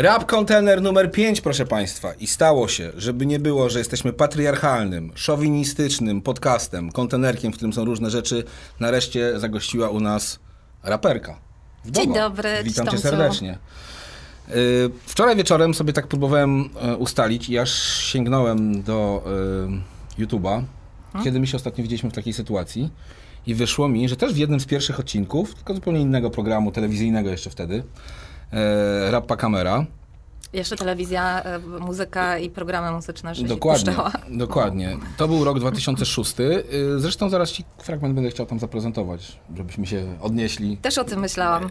Rap kontener numer 5, proszę Państwa. I stało się, żeby nie było, że jesteśmy patriarchalnym, szowinistycznym podcastem, kontenerkiem, w którym są różne rzeczy. Nareszcie zagościła u nas raperka. W Dzień dobry, Witam Cię serdecznie. Y, Wczoraj wieczorem sobie tak próbowałem e, ustalić i aż sięgnąłem do y, YouTube'a, Hmm? kiedy my się ostatnio widzieliśmy w takiej sytuacji. I wyszło mi, że też w jednym z pierwszych odcinków, tylko zupełnie innego programu telewizyjnego jeszcze wtedy, e, Rappa Kamera, Jeszcze telewizja, e, muzyka i programy muzyczne że Dokładnie, dokładnie. To był rok 2006. Y, Zresztą zaraz ci fragment będę chciał tam zaprezentować, żebyśmy się odnieśli Też o tym myślałam.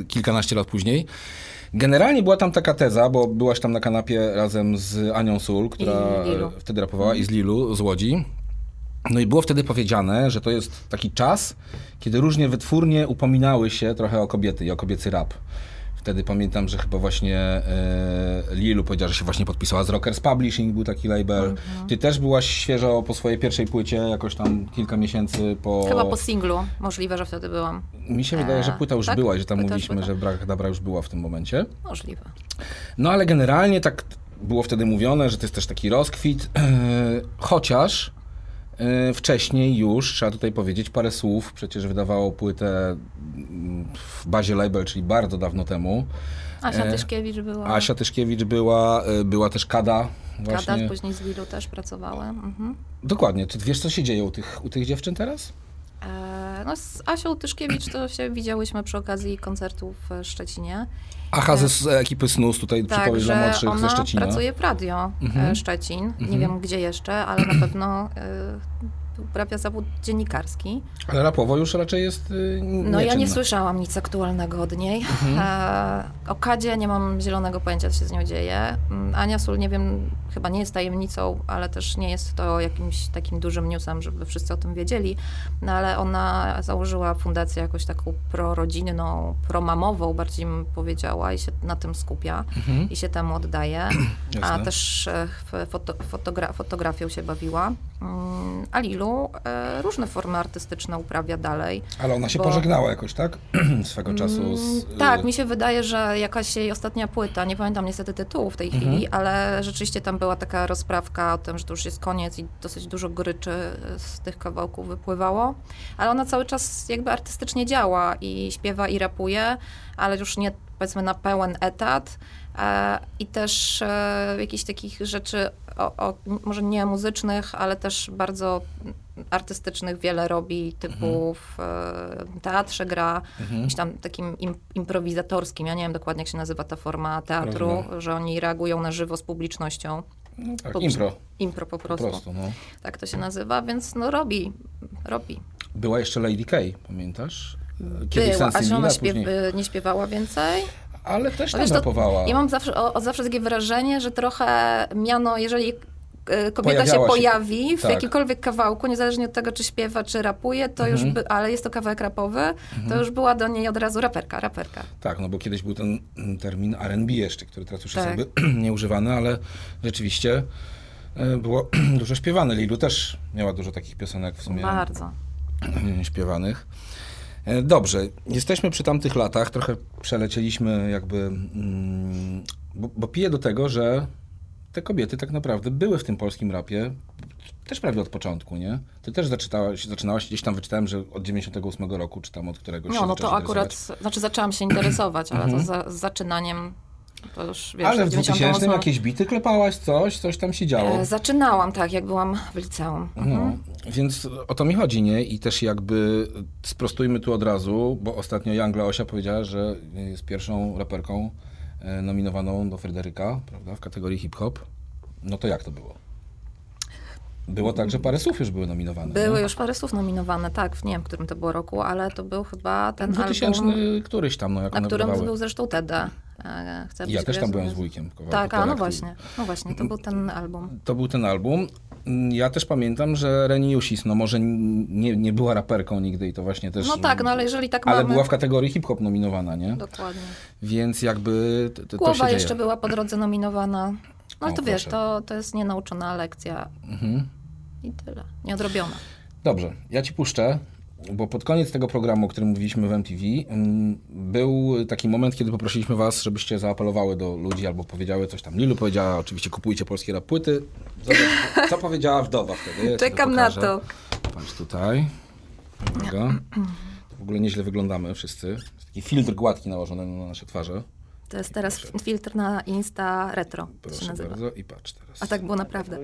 y, kilkanaście lat później. Generalnie była tam taka teza, bo byłaś tam na kanapie razem z Anią Sól, która wtedy rapowała, i z Lilu z Łodzi. No i było wtedy powiedziane, że to jest taki czas, kiedy różnie wytwórnie upominały się trochę o kobiety i o kobiecy rap. Wtedy pamiętam, że chyba właśnie e, Lilu powiedziała, że się właśnie podpisała z Rockers Publishing, był taki label. Mhm. Ty też byłaś świeżo po swojej pierwszej płycie, jakoś tam kilka miesięcy po... Chyba po singlu. Możliwe, że wtedy byłam. Mi się wydaje, że E, płyta już tak? była i że tam Płyta mówiliśmy, że Brak Dobra już była w tym momencie. Możliwe. No ale generalnie tak było wtedy mówione, że to jest też taki rozkwit, chociaż wcześniej już, trzeba tutaj powiedzieć parę słów, przecież wydawało płytę mm, w bazie label, czyli bardzo dawno temu. Asia E, Tyszkiewicz była. Asia Tyszkiewicz była, e, była też Kada właśnie. Kada, później z Lilu też pracowała. Mhm. Dokładnie, czy wiesz co się dzieje u tych, u tych dziewczyn teraz? E, no z Asią Tyszkiewicz to się widziałyśmy przy okazji koncertu w Szczecinie. Aha, ze z ekipy Snus, tutaj Tak, przypowiem dla że młodszych ze ona Szczecina. pracuje w radio Mhm. e, Szczecin. Nie wiem gdzie jeszcze, ale na pewno e, uprawia zawód dziennikarski. Ale rapowo już raczej jest y, No ja nie słyszałam nic aktualnego od niej. Mhm. E, o Kadzie nie mam zielonego pojęcia, co się z nią dzieje. Mm, Ania Sól, nie wiem, chyba nie jest tajemnicą, ale też nie jest to jakimś takim dużym newsem, żeby wszyscy o tym wiedzieli. No ale ona założyła fundację jakoś taką prorodzinną, promamową, bardziej bym powiedziała, i się na tym skupia Mhm. i się temu oddaje. A też foto, fotogra- fotografią się bawiła. Mm, A Lilu e, różne formy artystyczne uprawia dalej. Ale ona się bo- pożegnała jakoś, tak? Swego czasu z... Mm, Tak, mi się wydaje, że jakaś jej ostatnia płyta, nie pamiętam niestety tytułu w tej Mhm. chwili, ale rzeczywiście tam była taka rozprawka o tym, że to już jest koniec i dosyć dużo goryczy z tych kawałków wypływało. Ale ona cały czas jakby artystycznie działa i śpiewa i rapuje, ale już nie powiedzmy na pełen etat. E, I też e, jakichś takich rzeczy, o, o, może nie muzycznych, ale też bardzo artystycznych wiele robi, typu w e, teatrze gra, Mhm. tam takim im, improwizatorskim. Ja nie wiem dokładnie, jak się nazywa ta forma teatru, Rozumiem. że oni reagują na żywo z publicznością. No, tak, impro, Impro po po prostu. prostu, no. Tak to się nazywa, więc no robi, robi. Była jeszcze Lady K, pamiętasz? Kiedyś Była, a ona śpiew, y, nie śpiewała więcej? Ale też No tam rapowała. Ja mam zawsze, od zawsze takie wrażenie, że trochę miano, jeżeli y, kobieta Pojawiała się się- pojawi w tak. jakimkolwiek kawałku, niezależnie od tego, czy śpiewa, czy rapuje, to już Mhm. by, ale jest to kawałek rapowy, to już była do niej od razu raperka, raperka. Tak, no bo kiedyś był ten mm, termin R&B jeszcze, który teraz już Tak. jest jakby nieużywany, ale rzeczywiście e, było dużo śpiewane. Lilu też miała dużo takich piosenek w sumie Bardzo. e, śpiewanych. E, Dobrze, jesteśmy przy tamtych latach, trochę przelecieliśmy jakby, mm, bo, bo piję do tego, że te kobiety tak naprawdę były w tym polskim rapie też prawie od początku, nie? Ty też zaczynałaś, zaczynałaś gdzieś tam wyczytałem, że od 98 roku, czy tam od któregoś No, no to akurat, znaczy zaczęłam się interesować, ale to za, z zaczynaniem, to już wiesz, Ale w 98 2000 jakieś bity klepałaś, coś, coś tam się działo. E, Zaczynałam, tak, jak byłam w liceum. Mhm. No, więc o to mi chodzi, nie? I też jakby sprostujmy tu od razu, bo ostatnio Jangla Osia powiedziała, że jest pierwszą raperką e, nominowaną do Fryderyka, prawda, w kategorii hip-hop. No to jak to było? Było tak, że parę słów już były nominowane. Były nie? już parę słów nominowane, tak, nie wiem, w którym to było roku, ale to był chyba ten 2000 album, któryś tam, no jak na którym wydawały. był zresztą Teda. E, Chcę ja też tam byłem z wujkiem. Tak, a no właśnie, no właśnie, to był ten album. To był ten album. Mm, Ja też pamiętam, że Reni Jusis, no może nie, nie była raperką nigdy i to właśnie też... No tak, no ale jeżeli tak Ale mamy... była w kategorii hip-hop nominowana, nie? Dokładnie. Więc jakby to, to, Głowa dzieje. jeszcze była po drodze nominowana. No ale O, to wiesz, proszę. to, to jest nienauczona lekcja Mhm. i tyle, nieodrobiona. Dobrze, ja ci puszczę bo pod koniec tego programu, o którym mówiliśmy w MTV, mm, był taki moment, kiedy poprosiliśmy was, żebyście zaapelowały do ludzi albo powiedziały coś tam. Lilu powiedziała, oczywiście kupujcie polskie rap płyty. Co powiedziała wdowa wtedy? Ja Czekam na pokażę. to. Patrz tutaj. Uwaga. W ogóle nieźle wyglądamy wszyscy. Jest taki filtr gładki nałożony na nasze twarze. To jest teraz filtr na Insta Retro, Proszę bardzo i patrz teraz. A tak było naprawdę.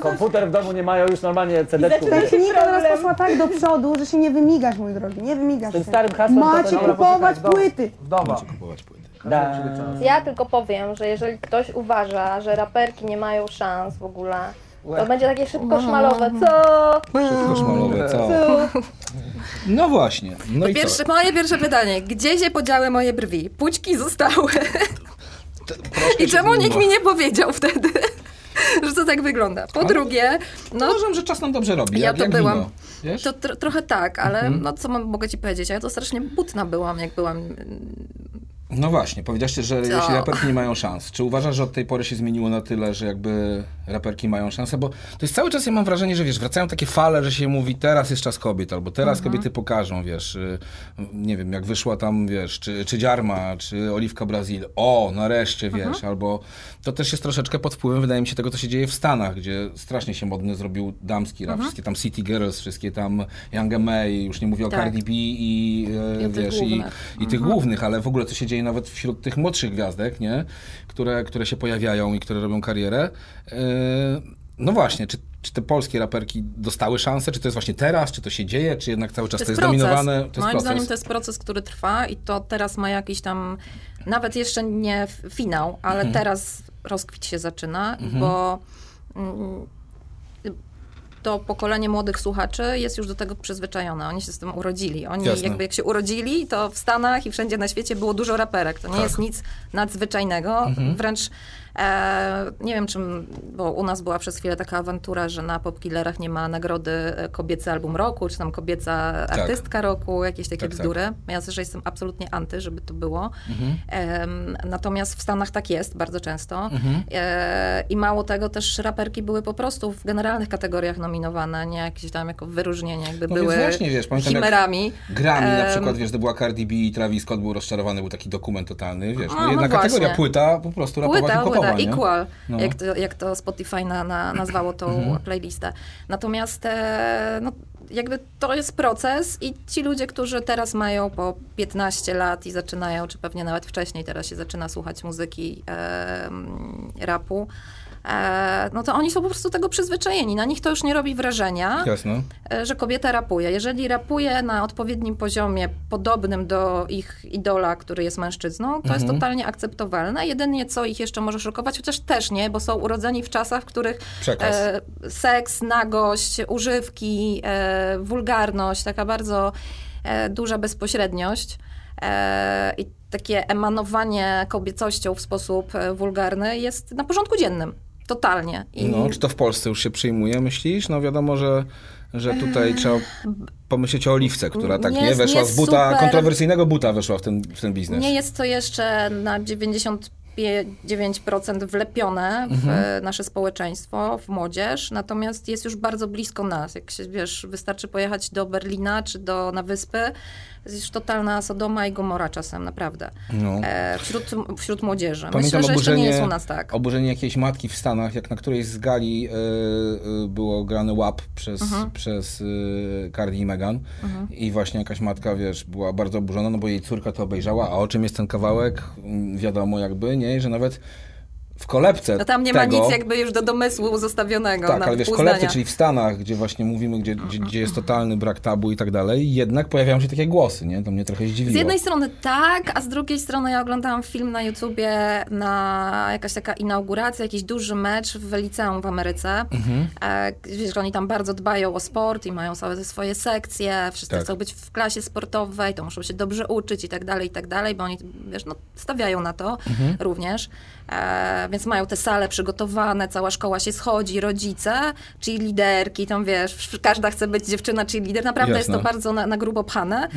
Komputer w domu nie mają już normalnie CD-ków. Ta silnika teraz poszła tak do przodu, że się nie wymigasz, mój drogi, nie wymigasz Tym się. starym hasłem Macie to- kupować płyty. Wdowa. Macie kupować płyty. Da. Ja tylko powiem, że jeżeli ktoś uważa, że raperki nie mają szans w ogóle, to będzie takie szybko szmalowe. Co? Szybko szmalowe, co? No właśnie. No i Pierwsze, co? moje pierwsze pytanie. Gdzie się podziały moje brwi? Pućki zostały. I czemu nikt mi nie powiedział wtedy, że to tak wygląda? Po drugie, no Uważam, że czas nam dobrze robi. Ja jak, to jak byłam. Wino, wiesz? to tr- trochę tak, ale Mhm. no co mam, mogę ci powiedzieć? Ja to strasznie butna byłam, jak byłam No właśnie, powiedziałaście, że Co? jeśli raperki nie mają szans. Czy uważasz, że od tej pory się zmieniło na tyle, że jakby raperki mają szansę? Bo to jest cały czas, ja mam wrażenie, że wiesz, wracają takie fale, że się mówi, teraz jest czas kobiet, albo teraz Mhm. kobiety pokażą, wiesz, y, nie wiem, jak wyszła tam, wiesz, czy, czy Dziarma, czy Oliwka Brazil, o, nareszcie, wiesz, Mhm. albo to też jest troszeczkę pod wpływem, wydaje mi się, tego, co się dzieje w Stanach, gdzie strasznie się modny zrobił damski Mhm. rap, wszystkie tam City Girls, wszystkie tam Young M.A., już nie mówię o Tak. Cardi B i, e, I o tych wiesz, i, i tych głównych, ale w ogóle co się dzieje nawet wśród tych młodszych gwiazdek, nie? Które, które się pojawiają i które robią karierę. Yy, no właśnie, czy, czy te polskie raperki dostały szansę? Czy to jest właśnie teraz? Czy to się dzieje? Czy jednak cały czas to jest, proces. dominowane? To jest Moim proces. zdaniem to jest proces, który trwa i to teraz ma jakiś tam, nawet jeszcze nie finał, ale Mhm. teraz rozkwit się zaczyna, bo mm, to pokolenie młodych słuchaczy jest już do tego przyzwyczajone. Oni się z tym urodzili. Oni Jasne. jakby jak się urodzili, to w Stanach i wszędzie na świecie było dużo raperek. To nie Tak. jest nic nadzwyczajnego. Mhm. Wręcz nie wiem czym, bo u nas była przez chwilę taka awantura, że na Popkillerach nie ma nagrody e, kobiecy album roku, czy tam kobieca artystka roku, jakieś takie Tak, tak. bzdury. Ja zresztą jestem absolutnie anty, żeby to było. Mhm. Natomiast w Stanach tak jest bardzo często. Mhm. E, I mało tego, też raperki były po prostu w generalnych kategoriach nominowane, nie jakieś tam jako wyróżnienie, jakby No były właśnie, wiesz, pamiętam chimerami. Grammy na przykład, wiesz, to była Cardi B i Travis Scott był rozczarowany, był taki dokument totalny, wiesz, no, No, no jedna właśnie. kategoria, płyta, po prostu rapowa Płyta, płyta, nie? equal, No. jak, to, jak to Spotify na, na, nazwało tą Mhm. playlistę. Natomiast e, no, jakby to jest proces i ci ludzie, którzy teraz mają po 15 lat i zaczynają, czy pewnie nawet wcześniej teraz się zaczyna słuchać muzyki, e, rapu, no to oni są po prostu tego przyzwyczajeni. Na nich to już nie robi wrażenia Jasne. e, że kobieta rapuje. Jeżeli rapuje na odpowiednim poziomie, podobnym do ich idola, który jest mężczyzną, to jest Mhm. totalnie akceptowalne. Jedynie co ich jeszcze może szokować, chociaż też nie, bo są urodzeni w czasach, w których Przekaz. e, seks, nagość, używki, e, wulgarność, taka bardzo e, duża bezpośredniość e, i takie emanowanie kobiecością w sposób e, wulgarny jest na porządku dziennym. Totalnie. I No, czy to w Polsce już się przyjmuje, myślisz? No wiadomo, że, że tutaj trzeba pomyśleć o Oliwce, która tak Nie nie, weszła nie z buta, super. kontrowersyjnego buta weszła w ten, w ten biznes. Nie jest to jeszcze na 99% wlepione w Mhm. nasze społeczeństwo, w młodzież, natomiast jest już bardzo blisko nas. Jak się, wiesz, wystarczy pojechać do Berlina czy do, na wyspy, jest już totalna Sodoma i Gomora czasem, naprawdę. No. E, wśród, wśród młodzieży. Pamiętam Myślę, że jeszcze nie jest u nas tak. oburzenie jakiejś matki w Stanach, jak na którejś z gali e, e, było grane łap przez, Mhm. przez e, Cardi i Meghan i właśnie jakaś matka, wiesz, była bardzo oburzona, no bo jej córka to obejrzała, a o czym jest ten kawałek, Mm, wiadomo jakby, nie, że nawet w kolebce No tam nie tego, ma nic jakby już do domysłu zostawionego. Tak, ale wiesz, w kolebce, czyli w Stanach, gdzie właśnie mówimy, gdzie, gdzie, gdzie jest totalny brak tabu i tak dalej, jednak pojawiają się takie głosy, nie? To mnie trochę zdziwiło. Z jednej strony tak, a z drugiej strony ja oglądałam film na YouTubie na jakaś taka inauguracja, jakiś duży mecz w liceum w Ameryce. Mhm. E, wiesz, że oni tam bardzo dbają o sport i mają całe swoje sekcje, wszyscy Tak. chcą być w klasie sportowej, to muszą się dobrze uczyć i tak dalej, i tak dalej, bo oni, wiesz, no, stawiają na to Mhm. również. E, więc mają te sale przygotowane, cała szkoła się schodzi, rodzice, czyli liderki, tam wiesz, każda chce być dziewczyna, czyli lider. Naprawdę jest to Jasne. bardzo na, na grubo pchane.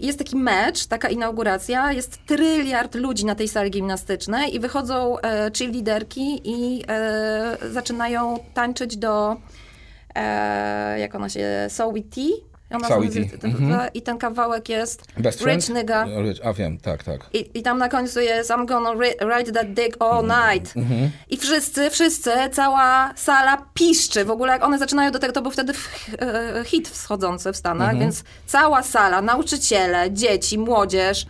I jest taki mecz, taka inauguracja, jest tryliard ludzi na tej sali gimnastycznej i wychodzą e, cheerleaderki i e, zaczynają tańczyć do, e, jak ona się, So With Tea, I, Saudi. sobie- Mhm. I ten kawałek jest Best Rich? Nigga. Rich- A wiem, tak, tak. I, I tam na końcu jest I'm gonna ri- ride that dick all night. I wszyscy, wszyscy, cała sala piszczy. W ogóle jak one zaczynają do tego, to był wtedy e, hit wschodzący w Stanach, więc cała sala, nauczyciele, dzieci, młodzież,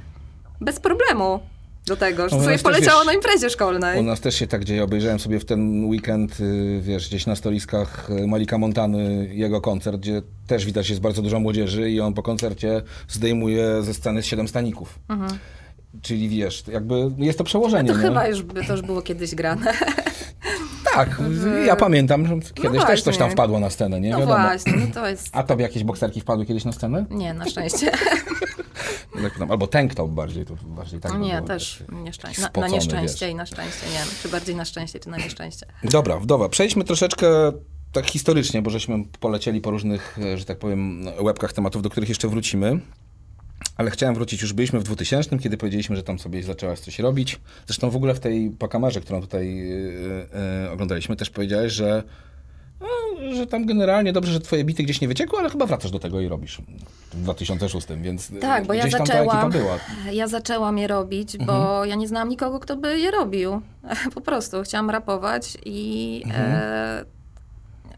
bez problemu do tego, że No, sobie poleciało na imprezie szkolnej. U nas też się tak dzieje. Obejrzałem sobie w ten weekend, y, wiesz, gdzieś na storiskach y, Malika Montany jego koncert, gdzie też widać jest bardzo dużo młodzieży i on po koncercie zdejmuje ze sceny siedem staników. Czyli wiesz, jakby jest to przełożenie. To nie? chyba już, by, to już było kiedyś grane. Tak, ja pamiętam, że kiedyś też coś tam wpadło na scenę, nie No wiadomo. właśnie, no to jest... A tobie jakieś bokserki wpadły kiedyś na scenę? Nie, na szczęście. Tam, Albo top bardziej, to bardziej tak by nie, też nieszczęście. Na, na nieszczęście wiesz. i na szczęście, nie wiem, czy bardziej na szczęście, czy na nieszczęście. Dobra, wdowa. Przejdźmy troszeczkę tak historycznie, bo żeśmy polecieli po różnych, e, że tak powiem, łebkach tematów, do których jeszcze wrócimy. Ale chciałem wrócić, już byliśmy w 2000, kiedy powiedzieliśmy, że tam sobie zaczęłaś coś robić. Zresztą w ogóle w tej pakamerze, którą tutaj e, e, oglądaliśmy, też powiedziałeś, że, no, że tam generalnie dobrze, że twoje bity gdzieś nie wyciekły, ale chyba wracasz do tego i robisz w 2006, więc Tak, bo ja gdzieś tam ta zaczęłam, ja zaczęłam je robić, bo ja nie znałam nikogo, kto by je robił. Po prostu chciałam rapować i e,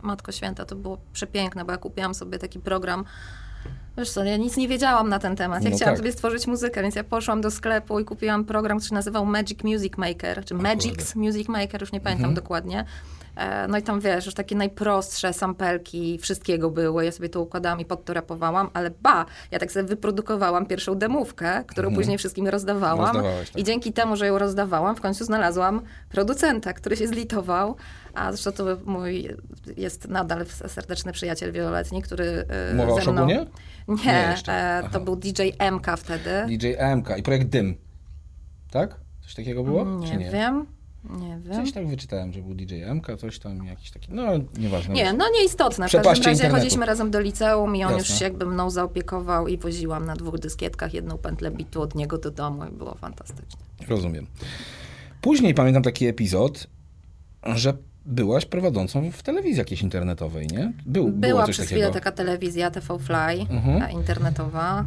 Matko Święta, to było przepiękne, bo ja kupiłam sobie taki program. Wiesz co, ja nic nie wiedziałam na ten temat. Ja No chciałam tak. sobie stworzyć muzykę, więc ja poszłam do sklepu i kupiłam program, który się nazywał Magic Music Maker, czy Magic's Music Maker, już nie pamiętam dokładnie. E, No i tam wiesz, już takie najprostsze sampelki, wszystkiego były. Ja sobie to układałam i pod to rapowałam, ale ba, ja tak sobie wyprodukowałam pierwszą demówkę, którą później wszystkim rozdawałam. Tak. I dzięki temu, że ją rozdawałam, w końcu znalazłam producenta, który się zlitował. A zresztą to mój jest nadal serdeczny przyjaciel wieloletni, który e, Mowa o ze mną... Szogunie? Nie, Nie, e, to był DJ MK wtedy. DJ MK i projekt Dym. Tak? Coś takiego było? Nie, nie? wiem. Nie wiem. Coś tak wyczytałem, że był DJ MK, coś tam, jakiś taki, no nieważne. Nie, no nieistotne. W każdym razie internetu. chodziliśmy razem do liceum i on Jasne. już się jakby mną zaopiekował i woziłam na dwóch dyskietkach jedną pętlę bitu od niego do domu i było fantastycznie. Rozumiem. Później pamiętam taki epizod, że byłaś prowadzącą w telewizji jakiejś internetowej, nie? Był, Była przez takiego. chwilę taka telewizja TV Fly Mhm. e, internetowa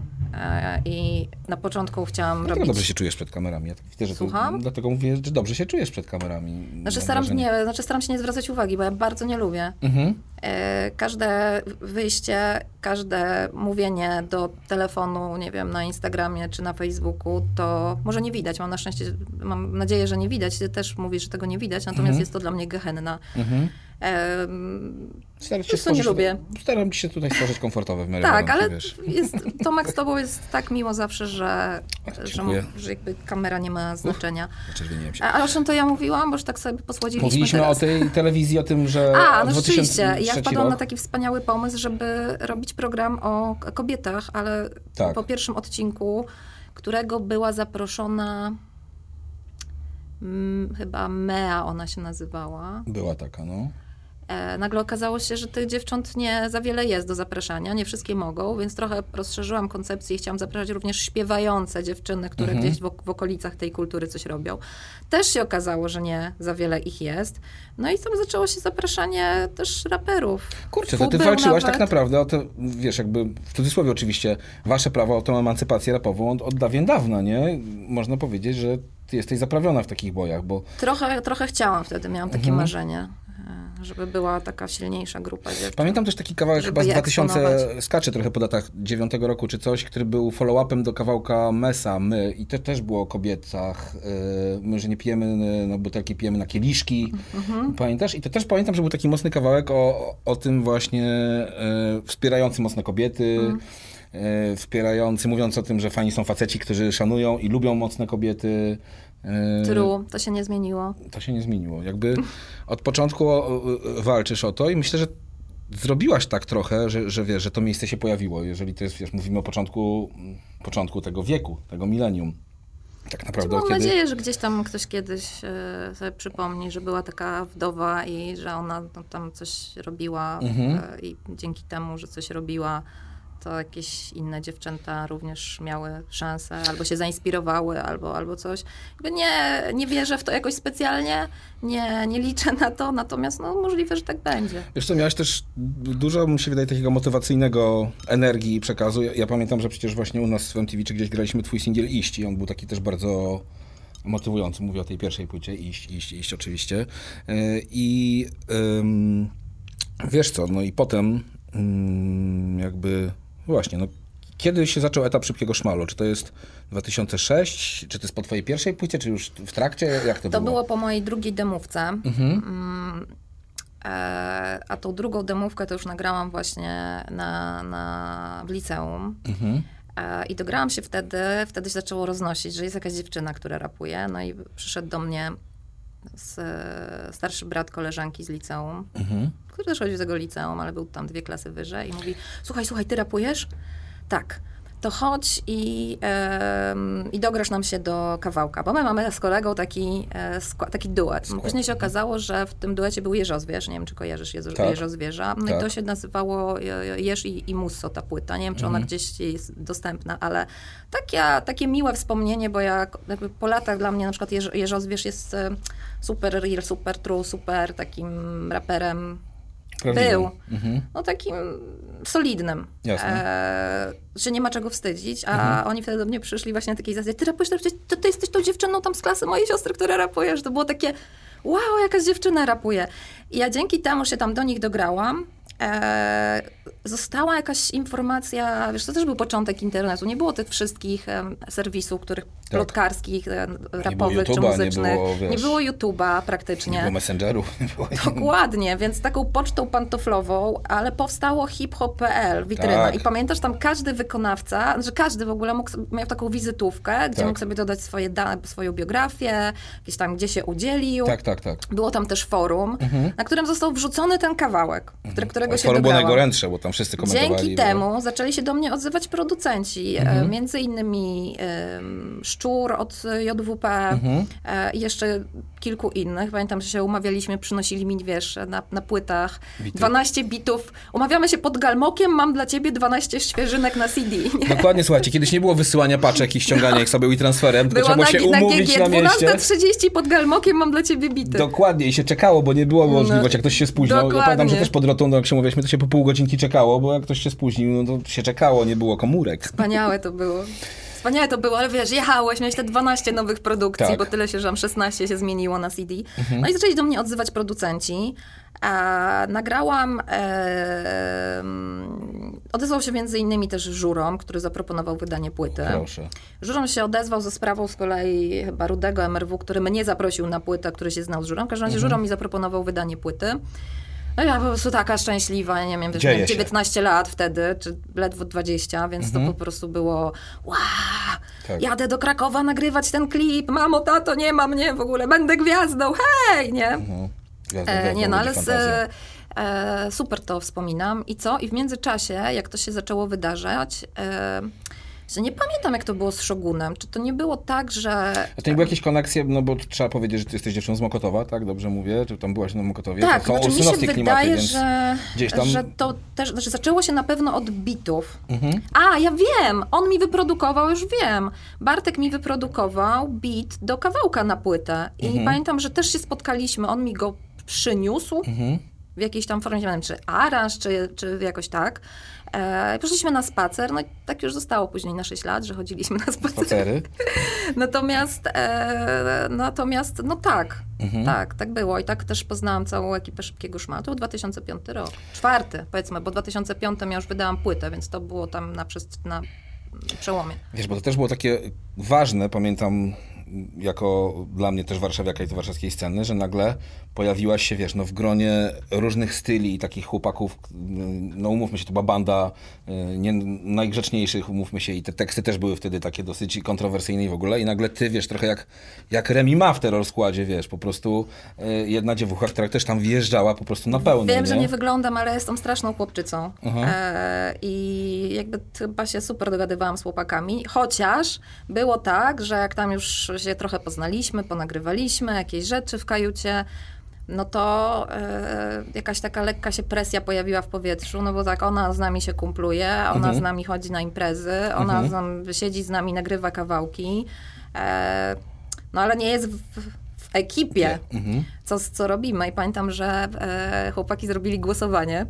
i na początku chciałam Dlatego robić... dobrze się czujesz przed kamerami. Ja tak widzę, że Słucham? dlatego mówię, że dobrze się czujesz przed kamerami. Znaczy staram, wrażenie. nie, znaczy staram się nie zwracać uwagi, bo ja bardzo nie lubię. Mhm. E, Każde wyjście, każde mówienie do telefonu, nie wiem, na Instagramie czy na Facebooku, to może nie widać. Mam na szczęście, mam nadzieję, że nie widać. Ty też mówisz, że tego nie widać, natomiast Mhm. jest to dla mnie gehenna. Mhm. Staram Wiesz co, nie lubię. Staram się tutaj stworzyć komfortowe w miarę tak, warunki, ale wiesz. jest, Tomek z tobą jest tak miło zawsze, że, że, że jakby kamera nie ma znaczenia. Zaczerwieniłem się. A, o czym to ja mówiłam? Bo już tak sobie posłodziliśmy Mówiliśmy teraz. o tej telewizji, o tym, że A, no 2003 rzeczywiście. Ja wpadłam rok, na taki wspaniały pomysł, żeby robić program o kobietach, ale Tak. po pierwszym odcinku, którego była zaproszona mm, chyba Mea ona się nazywała. Była taka, no. E, nagle okazało się, że tych dziewcząt nie za wiele jest do zapraszania, nie wszystkie mogą, więc trochę rozszerzyłam koncepcję i chciałam zapraszać również śpiewające dziewczyny, które Mhm. gdzieś w, w okolicach tej kultury coś robią. Też się okazało, że nie za wiele ich jest. No i tam zaczęło się zapraszanie też raperów. Kurczę, to ty walczyłaś nawet. tak naprawdę o to, wiesz, jakby w cudzysłowie oczywiście, wasze prawo o tą emancypację rapową od, od dawien dawna, nie? Można powiedzieć, że ty jesteś zaprawiona w takich bojach, bo Trochę, trochę chciałam wtedy, miałam takie Mhm. marzenie, żeby była taka silniejsza grupa dziewczyn. pamiętam też taki kawałek chyba z je 2000, eksponować. skacze trochę po datach 9 roku czy coś, który był follow-upem do kawałka Mesa, My i to też było o kobietach, yy, my, że nie pijemy na butelki, pijemy na kieliszki, Mhm. pamiętasz? I to też pamiętam, że był taki mocny kawałek o, o tym właśnie wspierający mocno kobiety, Mhm. wspierający, mówiąc o tym, że fani są faceci, którzy szanują i lubią mocne kobiety. Yy, True, to się nie zmieniło. to się nie zmieniło. Jakby od początku walczysz o to i myślę, że zrobiłaś tak trochę, że, że wiesz, że to miejsce się pojawiło. Jeżeli to jest, wiesz, mówimy o początku, początku tego wieku, tego milenium. Tak naprawdę Mam kiedy... nadzieję, że gdzieś tam ktoś kiedyś e, sobie przypomni, że była taka wdowa i że ona no, tam coś robiła Mhm. e, i dzięki temu, że coś robiła, to jakieś inne dziewczęta również miały szansę, albo się zainspirowały, albo, albo coś. Nie, nie wierzę w to jakoś specjalnie, nie, nie liczę na to, natomiast no, możliwe, że tak będzie. Wiesz co, miałeś też dużo, mi się wydaje, takiego motywacyjnego energii i przekazu. Ja, ja pamiętam, że przecież właśnie u nas w MTV czy gdzieś graliśmy twój singiel Iść i on był taki też bardzo motywujący. Mówię o tej pierwszej płycie, Iść, Iść, Iść oczywiście. Yy, I ym, wiesz co, no i potem ym, jakby właśnie, no kiedy się zaczął etap szybkiego szmalu? Czy to jest 2006? Czy to jest po twojej pierwszej płycie, czy już w trakcie? Jak to, To było? było po mojej drugiej demówce. Mm, e, a tą drugą demówkę to już nagrałam właśnie na, na, w liceum. E, I dograłam się wtedy, wtedy się zaczęło roznosić, że jest jakaś dziewczyna, która rapuje. No i przyszedł do mnie z, starszy brat koleżanki z liceum, który też chodził z tego liceum, ale był tam dwie klasy wyżej i mówi, słuchaj, słuchaj, ty rapujesz? Tak. To chodź i, i dograsz nam się do kawałka, bo my mamy z kolegą taki, e, taki duet. Skład, Później się okazało, że w tym duecie był Jeżozwierz, nie wiem czy kojarzysz Jezo, Tak. Jeżozwierza, no Tak. i to się nazywało e, Jeż i, i Musso ta płyta, nie wiem czy ona Mhm. gdzieś jest dostępna, ale takie, takie miłe wspomnienie, bo ja jakby po latach dla mnie na przykład Jeż, Jeżozwierz jest e, super real, super true, super takim raperem Prawdziwym. był. Mhm. no takim solidnym. Jasne. Mhm. E, że nie ma czego wstydzić, a oni wtedy do mnie przyszli właśnie na takiej zasadzie, ty rapujesz, to ty jesteś tą dziewczyną tam z klasy mojej siostry, która rapujesz. To było takie, wow, jakaś dziewczyna rapuje. I ja dzięki temu się tam do nich dograłam. E, została jakaś informacja, wiesz, to też był początek internetu, nie było tych wszystkich em, serwisów, których plotkarskich, e, rapowych czy YouTube'a, nie muzycznych. było, wiesz, nie było YouTube'a Nie praktycznie. było messengerów. Nie było Dokładnie, więc taką pocztą pantoflową, ale powstało hiphop.pl, witryna. Tak. I pamiętasz, tam każdy wykonawca, że każdy w ogóle mógł, miał taką wizytówkę, gdzie Tak. mógł sobie dodać swoje dane, swoją biografię, jakieś tam, gdzie się udzielił. Tak, tak, tak. Było tam też forum, na którym został wrzucony ten kawałek, który, którego Ale się forum było dograłam. najgorętsze, bo tam wszyscy komentowali. Dzięki było- temu zaczęli się do mnie odzywać producenci, Mhm. e, między innymi em, Szczur od JWP Mhm. e, i jeszcze kilku innych. Pamiętam, że się umawialiśmy, przynosili mi, wiesz, na, na płytach Bity. 12 bitów. Umawiamy się pod galmokiem, mam dla ciebie 12 świeżynek na CD. Dokładnie, słuchajcie, kiedyś nie było wysyłania paczek i ściągania ich sobie i transferem, tylko Było trzeba na, się na umówić GG na mieście. 12.30 pod galmokiem, mam dla ciebie bity. Dokładnie i się czekało, bo nie było możliwości, jak ktoś się spóźnił. Ja pamiętam, że dokładnie. też pod rotundą, jak się mówiliśmy, to się po pół godzinki czekało, bo jak ktoś się spóźnił, no to się czekało, nie było komórek. Wspaniałe to było. Wspaniałe to było, ale wiesz, jechałeś, miałeś te 12 nowych produkcji, Tak. bo tyle się, że tam 16 się zmieniło na CD. No i zaczęli do mnie odzywać producenci. A nagrałam, e, odezwał się między innymi też Żurom, który zaproponował wydanie płyty. Proszę. Żurom się odezwał ze sprawą z kolei chyba Rudego MRW, który mnie zaprosił na płytę, który się znał z Żurą. W każdym razie Mhm. Żurom mi zaproponował wydanie płyty. No ja po prostu taka szczęśliwa, nie wiem, wiesz, Dzieje miałem się. 19 lat wtedy, czy ledwo 20, więc to po prostu było wow, Tak. jadę do Krakowa nagrywać ten klip, mamo, tato, nie ma mnie w ogóle, będę gwiazdą, hej, nie? Gwiazda, E, nie, no ale z, e, super to wspominam. I co? I w międzyczasie, jak to się zaczęło wydarzać, e, że nie pamiętam, jak to było z Shogunem. Czy to nie było tak, że... A to nie były jakieś koneksje, no bo trzeba powiedzieć, że ty jesteś dziewczyną z Mokotowa, tak? Dobrze mówię? Czy tam byłaś na Mokotowie? Tak, to są znaczy mi się klimaty, wydaje, że, gdzieś tam... że to też znaczy zaczęło się na pewno od bitów. Mhm. A, ja wiem! On mi wyprodukował, już wiem. Bartek mi wyprodukował beat do kawałka na płytę. I Mhm. pamiętam, że też się spotkaliśmy. On mi go przyniósł Mhm. w jakiejś tam formie, nie wiem, czy aranż, czy, czy jakoś tak. E, poszliśmy na spacer, no i tak już zostało później na 6 lat, że chodziliśmy na spacer. Spacery. Natomiast, e, natomiast, no tak, Mhm. tak, tak było. I tak też poznałam całą ekipę Szybkiego Szmatu. To był 2005 rok. Czwarty, powiedzmy, bo w 2005 ja już wydałam płytę, więc to było tam na, na przełomie. Wiesz, bo to też było takie ważne, pamiętam, jako dla mnie też warszawiaka i to warszawskiej sceny, że nagle pojawiłaś się, wiesz, no w gronie różnych styli i takich chłopaków, no umówmy się, to była banda y, nie najgrzeczniejszych, umówmy się, i te teksty też były wtedy takie dosyć kontrowersyjne i w ogóle, i nagle ty, wiesz, trochę jak, jak Remi Ma w terror składzie, wiesz, po prostu y, jedna dziewucha, która też tam wjeżdżała po prostu na pełno, Wiem, nie? że nie wyglądam, ale jestem straszną chłopczycą. Aha. E, I jakby chyba się super dogadywałam z chłopakami. Chociaż było tak, że jak tam już się trochę poznaliśmy, ponagrywaliśmy jakieś rzeczy w kajucie, no to e, jakaś taka lekka się presja pojawiła w powietrzu, no bo tak, ona z nami się kumpluje, ona Mhm. z nami chodzi na imprezy, ona z nami, siedzi z nami, nagrywa kawałki, e, no ale nie jest w, w ekipie, Mhm. co, co robimy. I pamiętam, że e, chłopaki zrobili głosowanie.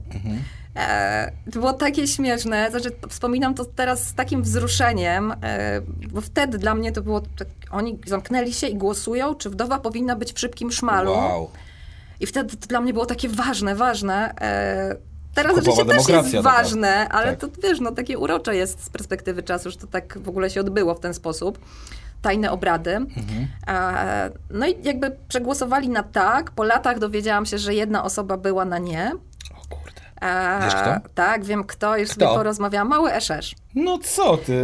E, to było takie śmieszne, znaczy wspominam to teraz z takim wzruszeniem, e, bo wtedy dla mnie to było, tak, oni zamknęli się i głosują, czy wdowa powinna być w szybkim szmalu. Wow. I wtedy to dla mnie było takie ważne, ważne. E, teraz Kupowa oczywiście też jest taka. ważne, ale Tak. to wiesz, no takie urocze jest z perspektywy czasu, że to tak w ogóle się odbyło w ten sposób. Tajne obrady. Mhm. E, no i jakby przegłosowali na tak. Po latach dowiedziałam się, że jedna osoba była na nie. O kurde. E, Wiesz kto? Tak, wiem kto, już Kto? sobie porozmawiałam. Mały Eszesz. No co ty?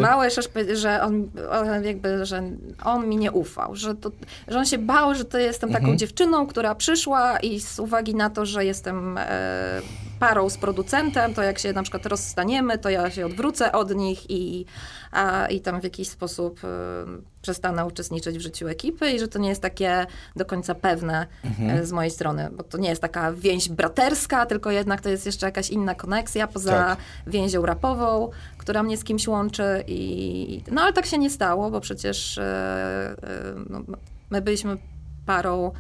Powie- że on, on jakby, że on mi nie ufał, że, to, że on się bał, że to jestem taką Mhm. dziewczyną, która przyszła i z uwagi na to, że jestem e, parą z producentem, to jak się na przykład rozstaniemy, to ja się odwrócę od nich i, a, i tam w jakiś sposób e, przestanę uczestniczyć w życiu ekipy i że to nie jest takie do końca pewne Mhm. e, z mojej strony, bo to nie jest taka więź braterska, tylko jednak to jest jeszcze jakaś inna koneksja poza Tak. więzią rapową, która mnie z kimś łączy i no ale tak się nie stało, bo przecież e, e, no, my byliśmy parą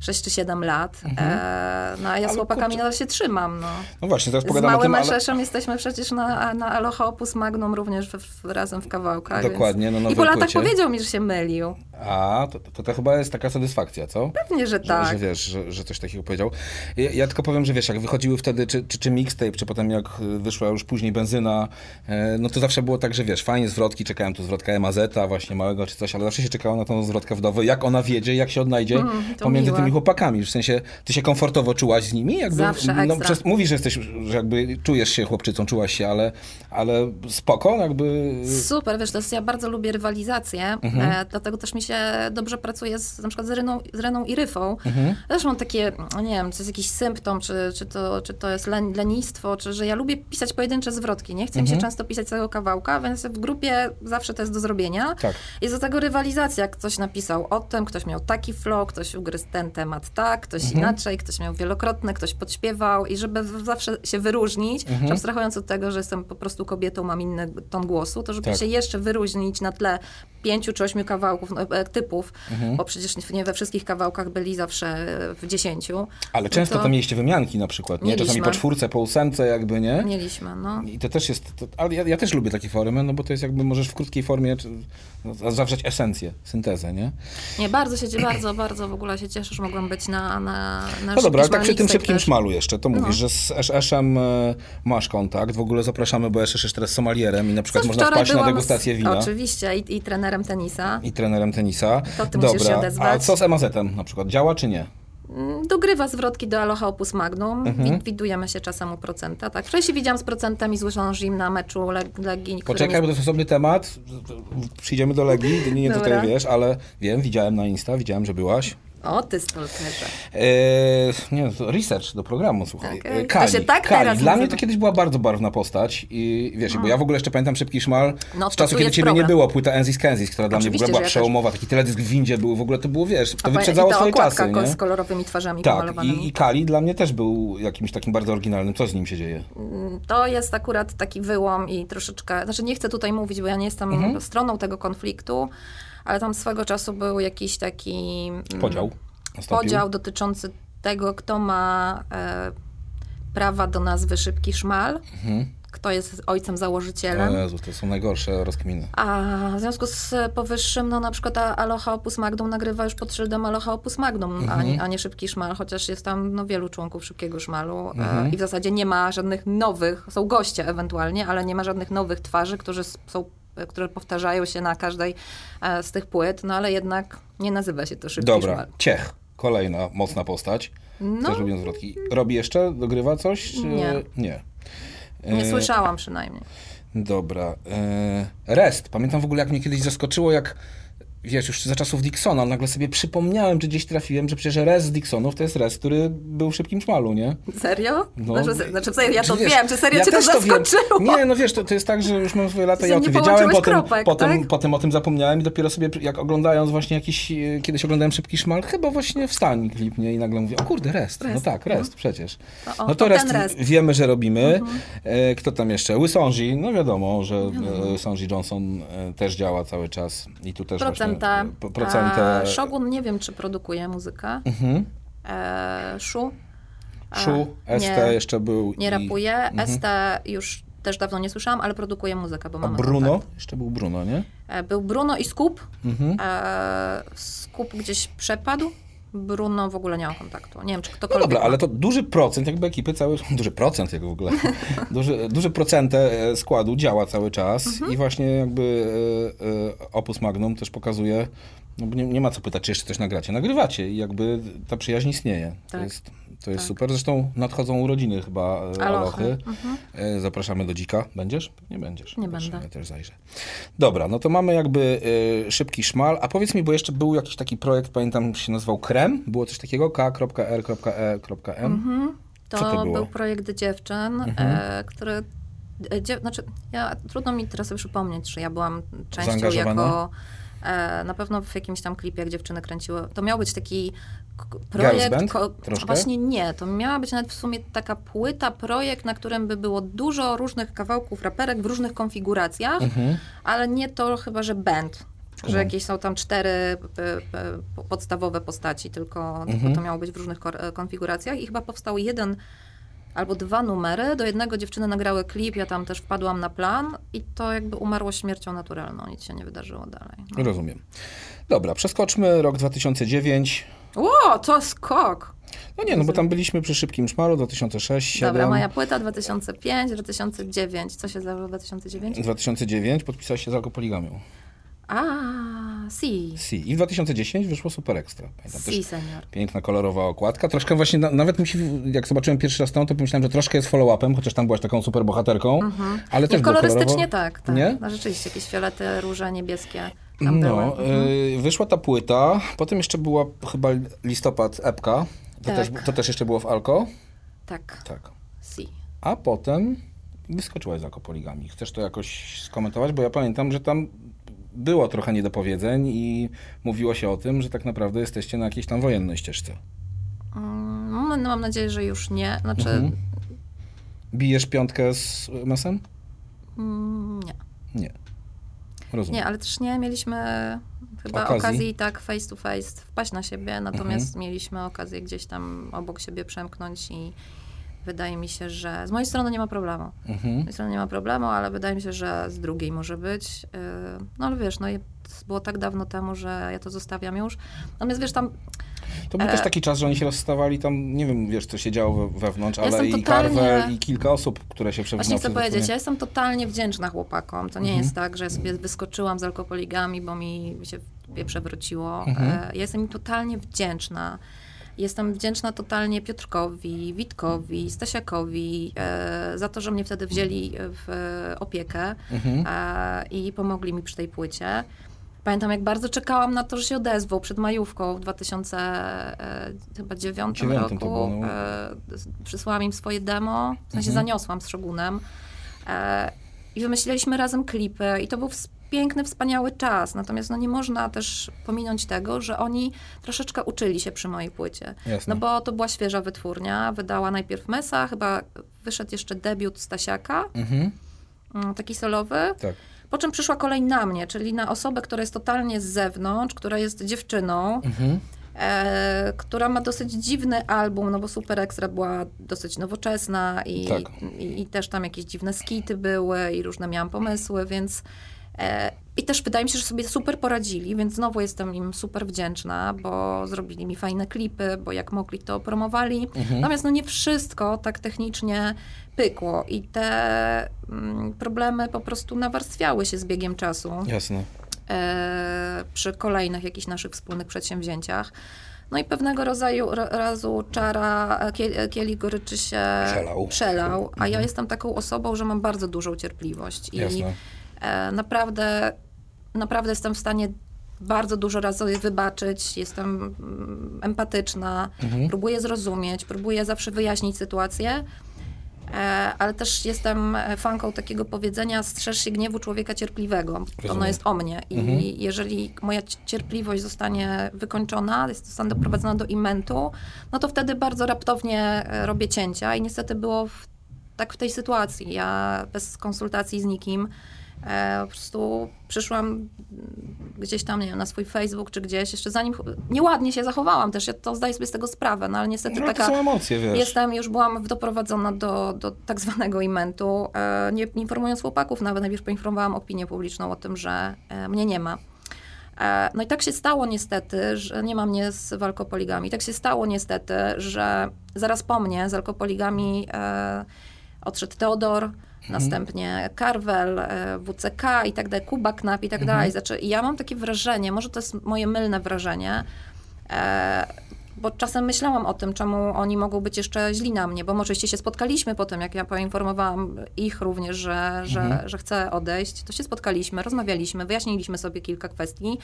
6 czy 7 lat, e, no a ja z Ale chłopakami kurczę- nadal się trzymam, no. No właśnie, teraz Z pogadamy o małym tym, ale... Jesteśmy przecież na, na Aloha Opus Magnum również w, razem w kawałkach. Dokładnie, więc... nowej I po latach płycie. powiedział mi, że się mylił. A, to, to, to chyba jest taka satysfakcja, co? Pewnie, że Że, tak. że wiesz, że, że coś takiego powiedział. Ja, ja tylko powiem, że wiesz, jak wychodziły wtedy, czy, czy, czy mixtape, czy potem jak wyszła już później benzyna, e, no to zawsze było tak, że wiesz, fajnie zwrotki, czekałem tu zwrotka Emazeta, właśnie małego czy coś, ale zawsze się czekało na tą zwrotkę wdowy, jak ona wiedzie, jak się odnajdzie Mm, pomiędzy miłe. tymi chłopakami. W sensie, ty się komfortowo czułaś z nimi? Jakby, Zawsze no, ekstra. przez, Mówisz, że jesteś, że jakby czujesz się chłopczycą, czułaś się, ale, ale spoko, jakby... Super, wiesz, to jest, ja bardzo lubię rywalizację, Mhm. e, dlatego też mi się dobrze pracuje z, na przykład z Reną, z Reną i Ryfą. Mhm. Też mam takie, nie wiem, czy to jest jakiś symptom, czy, czy, to, czy to jest len, lenistwo, czy że ja lubię pisać pojedyncze zwrotki. Nie chcę mi się Mhm. często pisać całego kawałka, więc w grupie zawsze to jest do zrobienia. Tak. Jest do tego rywalizacja. Ktoś napisał o tym, ktoś miał taki flow, ktoś ugryzł ten temat tak, ktoś Mhm. inaczej, ktoś miał wielokrotne, ktoś podśpiewał i żeby zawsze się wyróżnić, Mhm. abstrahując od tego, że jestem po prostu kobietą, mam inny ton głosu, to żeby Tak. się jeszcze wyróżnić na tle pięciu czy ośmiu kawałków, no, e, typów, Mhm. bo przecież nie- we wszystkich kawałkach byli zawsze e, w dziesięciu. Ale często to- to mieliście wymianki na przykład, nie? Czasami po czwórce, po ósemce jakby, nie? Mieliśmy, no. I to też jest, to, ale ja, ja też lubię takie formy, no bo to jest jakby możesz w krótkiej formie no, zawrzeć esencję, syntezę, nie? Nie, bardzo się, bardzo, bardzo w ogóle się cieszę, że mogłam być na, na, na No dobra, ale tak przy tym szybkim też. szmalu jeszcze, to mówisz, No. że z SS-em e, masz kontakt, w ogóle zapraszamy, bo SS jest teraz somalierem i na przykład Co można wpaść na degustację wina Oczywiście, i, i trenerem tenisa. i trenerem tenisa. To ty musisz się a odezwać. co z Emazetem na przykład, działa czy nie? Mm, Dogrywa zwrotki do Aloha Opus Magnum. Mhm. Wi- Widujemy się czasem u procenta. Tak. Wcześniej widziałam z procentem i złożoną im na meczu Legii. który Poczekaj, bo to jest osobny temat, przyjdziemy do Legii, nie, nie tutaj wiesz, ale wiem, widziałem na Insta, widziałem, że byłaś. O, ty stalkerze. Eee, nie, to research do programu, słuchaj. Okej. Eee, To Kali, się tak Kali. teraz Dla mnie to kiedyś była bardzo barwna postać i wiesz, bo ja w ogóle jeszcze pamiętam Szybki Szmal No z to czasu, kiedy ciebie nie było, płyta Enzis Kenzis, która dla mnie w Oczywiście, ogóle była przełomowa, taki teledysk w windzie był, w ogóle to było, wiesz, to A wyprzedzało swoje czasy, nie? z kolorowymi twarzami Tak, i, i Kali dla mnie też był jakimś takim bardzo oryginalnym. Co z nim się dzieje? To jest akurat taki wyłom i troszeczkę, znaczy nie chcę tutaj mówić, bo ja nie jestem Mhm. stroną tego konfliktu, ale tam swego czasu był jakiś taki mm, Podział nastąpił? podział dotyczący tego, kto ma e, prawa do nazwy Szybki Szmal, kto jest ojcem założycielem. Mhm. O Jezu, to są najgorsze rozkminy. A w związku z powyższym, no na przykład Aloha Opus Magnum nagrywa już pod szyldem Aloha Opus Magnum, a, Mhm. nie, a nie Szybki Szmal, chociaż jest tam no, wielu członków Szybkiego Szmalu Mhm. e, i w zasadzie nie ma żadnych nowych, są goście ewentualnie, ale nie ma żadnych nowych twarzy, którzy są, e, które powtarzają się na każdej e, z tych płyt, no ale jednak nie nazywa się to Szybki Dobra, Szmal. Ciech. Kolejna mocna postać. No, Też lubię zwrotki. Robi jeszcze? Dogrywa coś? czy- Nie. Nie. nie E, słyszałam przynajmniej. Dobra. E, rest. Pamiętam w ogóle, jak mnie kiedyś zaskoczyło, jak wiesz, już za czasów Dixona, nagle sobie przypomniałem, czy gdzieś trafiłem, że przecież res z Dixonów to jest res, który był w szybkim szmalu, nie? Serio? No. Znaczy, znaczy, serio, ja to Wiesz, wiem, czy serio ja cię to zaskoczyło? Nie, no wiesz, to, to jest tak, że już mam swoje lata, ja o tym wiedziałem, potem, kropek, potem, tak? potem o tym zapomniałem i dopiero sobie, jak oglądając właśnie jakiś, e, kiedyś oglądałem Szybki Szmal, chyba właśnie wstań klip, nie? I nagle mówię, o kurde, rest. No Rest, tak, rest, przecież. To, o, No to to rest, rest. Mhm. wiemy, że robimy. E, Kto tam jeszcze? Łysąży, no wiadomo, że Sąży Johnson też działa cały czas i tu też Procenta. e. E, Shogun nie wiem, czy produkuje muzykę. Mhm. E, Shu. e, Szu, ST nie, jeszcze był. Nie i- rapuje. Mhm. ST już też dawno nie słyszałam, ale produkuje muzykę, bo A mamy Bruno? kontakt. Jeszcze był Bruno, nie? E, Był Bruno i Skup. Mhm. E, Skup gdzieś przepadł. Bruno w ogóle nie mam kontaktu. Nie wiem, czy No ktokolwiek dobra, ma. ale to duży procent jakby ekipy cały, duży procent jak w ogóle, duży, duży procentę e, składu działa cały czas Mhm. i właśnie jakby e, e, Opus Magnum też pokazuje, no bo nie, nie ma co pytać, czy jeszcze coś nagracie. Nagrywacie i jakby ta przyjaźń istnieje. To Tak. jest, to jest Tak. super. Zresztą nadchodzą urodziny chyba e, Alochy. Alochy. Mhm. E, Zapraszamy do dzika. Będziesz? Nie będziesz. Nie Dobrze, będę. Ja też zajrzę. Dobra, no to mamy jakby e, szybki szmal. A powiedz mi, bo jeszcze był jakiś taki projekt, pamiętam, się nazywał Krem. Było coś takiego? K.R.E.M. Mhm. To, to? Mhm. był projekt dziewczyn, e, który. e, Dziew, znaczy, ja, trudno mi teraz sobie przypomnieć, że ja byłam częścią jako. Na pewno w jakimś tam klipie, jak dziewczyny kręciły. To miał być taki projekt. ko-? Właśnie nie. To miała być nawet w sumie taka płyta, projekt, na którym by było dużo różnych kawałków raperek w różnych konfiguracjach, Mhm. ale nie to chyba, że band. Że jakieś są tam cztery p, p, podstawowe postaci, tylko, Mhm. tylko to miało być w różnych e, konfiguracjach i chyba powstał jeden albo dwa numery. Do jednego dziewczyny nagrały klip, ja tam też wpadłam na plan i to jakby umarło śmiercią naturalną, nic się nie wydarzyło dalej. No. Rozumiem. Dobra, przeskoczmy rok 2009. Ło, to skok! No nie, no bo tam byliśmy przy szybkim szmalu 2006, 2007. Dobra, moja płyta 2005, 2009. Co się zdarzyło w 2009? 2009 podpisałeś się z alkopoligamią. A, si. Si. I w 2010 wyszło Super Extra. Pamiętam Si, też senior. piękna, kolorowa okładka. Troszkę właśnie, na, nawet mi się, jak zobaczyłem pierwszy raz tą, to pomyślałem, że troszkę jest follow-upem, chociaż tam byłaś taką super bohaterką, ale też Nie, było kolorystycznie tak, tak. Nie? No, rzeczywiście, jakieś fiolety, róże, niebieskie tam. No, Mhm. wyszła ta płyta, potem jeszcze była chyba listopad epka, to, Tak. też, to też jeszcze było w Alko. Tak, Tak. si. A potem wyskoczyłaś z alkopoligami. Chcesz to jakoś skomentować? Bo ja pamiętam, że tam było trochę niedopowiedzeń i mówiło się o tym, że tak naprawdę jesteście na jakiejś tam wojennej ścieżce. Mm, No, mam nadzieję, że już nie. Znaczy, Mhm. Bijesz piątkę z mesem? mm, nie. Nie. Rozumiem. Nie, ale też nie mieliśmy chyba Okazji? okazji. tak face to face wpaść na siebie, natomiast Mhm. mieliśmy okazję gdzieś tam obok siebie przemknąć i wydaje mi się, że z mojej strony nie ma problemu. Z Mhm. mojej strony nie ma problemu, ale wydaje mi się, że z drugiej może być. Yy, No ale wiesz, no było tak dawno temu, że ja to zostawiam już. Natomiast wiesz, tam To był E, też taki czas, że oni się rozstawali tam, nie wiem, wiesz, co się działo we, wewnątrz, Ja ale i totalnie- Carver, i kilka osób, które się przewinęły. Właśnie chcę powiedzieć, ja jestem totalnie wdzięczna chłopakom. To nie Mhm. jest tak, że ja sobie wyskoczyłam z alkopoligami, bo mi się przewróciło. Mhm. E, Ja jestem im totalnie wdzięczna. Jestem wdzięczna totalnie Piotrkowi, Witkowi, Stasiakowi e, za to, że mnie wtedy wzięli w opiekę Mhm. e, i pomogli mi przy tej płycie. Pamiętam, jak bardzo czekałam na to, że się odezwą przed majówką w 2009 Dziewiątym to roku. było, no. E, przysłałam im swoje demo, w sensie Mhm. zaniosłam z Szogunem. E, I wymyśliliśmy razem klipy i to był piękny, wspaniały czas. Natomiast no, nie można też pominąć tego, że oni troszeczkę uczyli się przy mojej płycie. Jasne. No bo to była świeża wytwórnia. Wydała najpierw Mesa, chyba wyszedł jeszcze debiut Stasiaka, Mhm. mm, taki solowy. Tak. Po czym przyszła kolej na mnie, czyli na osobę, która jest totalnie z zewnątrz, która jest dziewczyną, Mhm. e, która ma dosyć dziwny album, no bo Super Extra była dosyć nowoczesna i, Tak. i, i też tam jakieś dziwne skity były i różne miałam pomysły, więc i też wydaje mi się, że sobie super poradzili, więc znowu jestem im super wdzięczna, bo zrobili mi fajne klipy, bo jak mogli to promowali. Mhm. Natomiast no nie wszystko tak technicznie pykło i te mm, problemy po prostu nawarstwiały się z biegiem czasu Jasne. e, przy kolejnych jakichś naszych wspólnych przedsięwzięciach. No i pewnego rodzaju ra- razu czara e, kiel, e, kielich goryczy się Przelał. przelał, a ja jestem taką osobą, że mam bardzo dużą cierpliwość i Jasne. E, naprawdę, naprawdę jestem w stanie bardzo dużo razy wybaczyć, jestem mm, empatyczna, próbuję zrozumieć, próbuję zawsze wyjaśnić sytuację. E, ale też jestem e, fanką takiego powiedzenia strzeż się gniewu człowieka cierpliwego. To ono Rozumiem. jest o mnie i jeżeli moja cierpliwość zostanie wykończona, zostanę doprowadzona do imentu, no to wtedy bardzo raptownie robię cięcia i niestety było w, tak w tej sytuacji. Ja bez konsultacji z nikim po prostu przyszłam gdzieś tam, nie wiem, na swój Facebook czy gdzieś, jeszcze zanim, nieładnie się zachowałam też, ja to zdaję sobie z tego sprawę, no ale niestety No, to taka... są emocje, wiesz. Jestem, już byłam doprowadzona do, do tak zwanego imentu, e, nie informując chłopaków, nawet najpierw poinformowałam opinię publiczną o tym, że e, mnie nie ma. E, No i tak się stało niestety, że nie ma mnie z walkopoligami. Tak się stało niestety, że zaraz po mnie z alkopoligami e, odszedł Teodor, następnie Karwel, e, WCK i tak dalej, Kuba Knap i tak dalej. Znaczy, ja mam takie wrażenie, może to jest moje mylne wrażenie, e, bo czasem myślałam o tym, czemu oni mogą być jeszcze źli na mnie, bo może się spotkaliśmy po tym, jak ja poinformowałam ich również, że, że, że chcę odejść, to się spotkaliśmy, rozmawialiśmy, wyjaśniliśmy sobie kilka kwestii.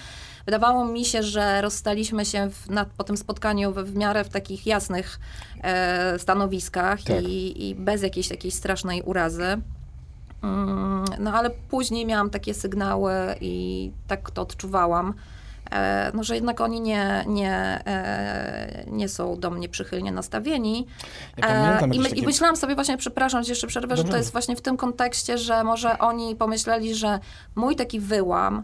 Wydawało mi się, że rozstaliśmy się w, na, po tym spotkaniu w, w miarę w takich jasnych e, stanowiskach Tak. i, i bez jakiejś takiej strasznej urazy. Mm, No ale później miałam takie sygnały i tak to odczuwałam, no, że jednak oni nie, nie, e, nie są do mnie przychylnie nastawieni. Ja pamiętam E, I, my, takie- I myślałam sobie właśnie, przepraszam, że jeszcze przerwę, że Dobrze. to jest właśnie w tym kontekście, że może oni pomyśleli, że mój taki wyłam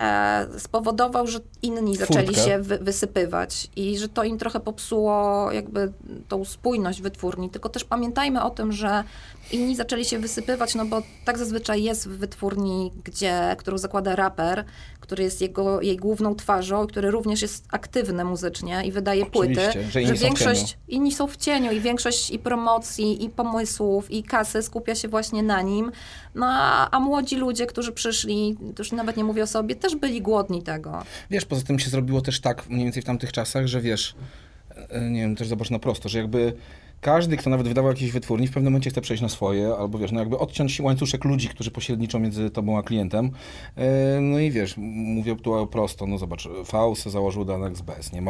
e, spowodował, że inni zaczęli Furtkę. się wy, wysypywać i że to im trochę popsuło jakby tą spójność wytwórni. Tylko też pamiętajmy o tym, że inni zaczęli się wysypywać, no bo tak zazwyczaj jest w wytwórni, gdzie, którą zakłada raper, który jest jego, jej główną twarzą, który również jest aktywny muzycznie i wydaje płyty, Oczywiście, że inni są w większość inni są w cieniu i większość i promocji, i pomysłów, i kasy skupia się właśnie na nim. No a, a młodzi ludzie, którzy przyszli, to już nawet nie mówię o sobie, też byli głodni tego. Wiesz, poza tym się zrobiło też tak mniej więcej w tamtych czasach, że wiesz, e, nie wiem, też zobacz na prosto, że jakby każdy, kto nawet wydawał jakieś wytwórni, w pewnym momencie chce przejść na swoje, albo wiesz, no jakby odciąć łańcuszek ludzi, którzy pośredniczą między tobą a klientem. E, No i wiesz, mówię tu prosto, no zobacz, Faust założył Danex bez, nie?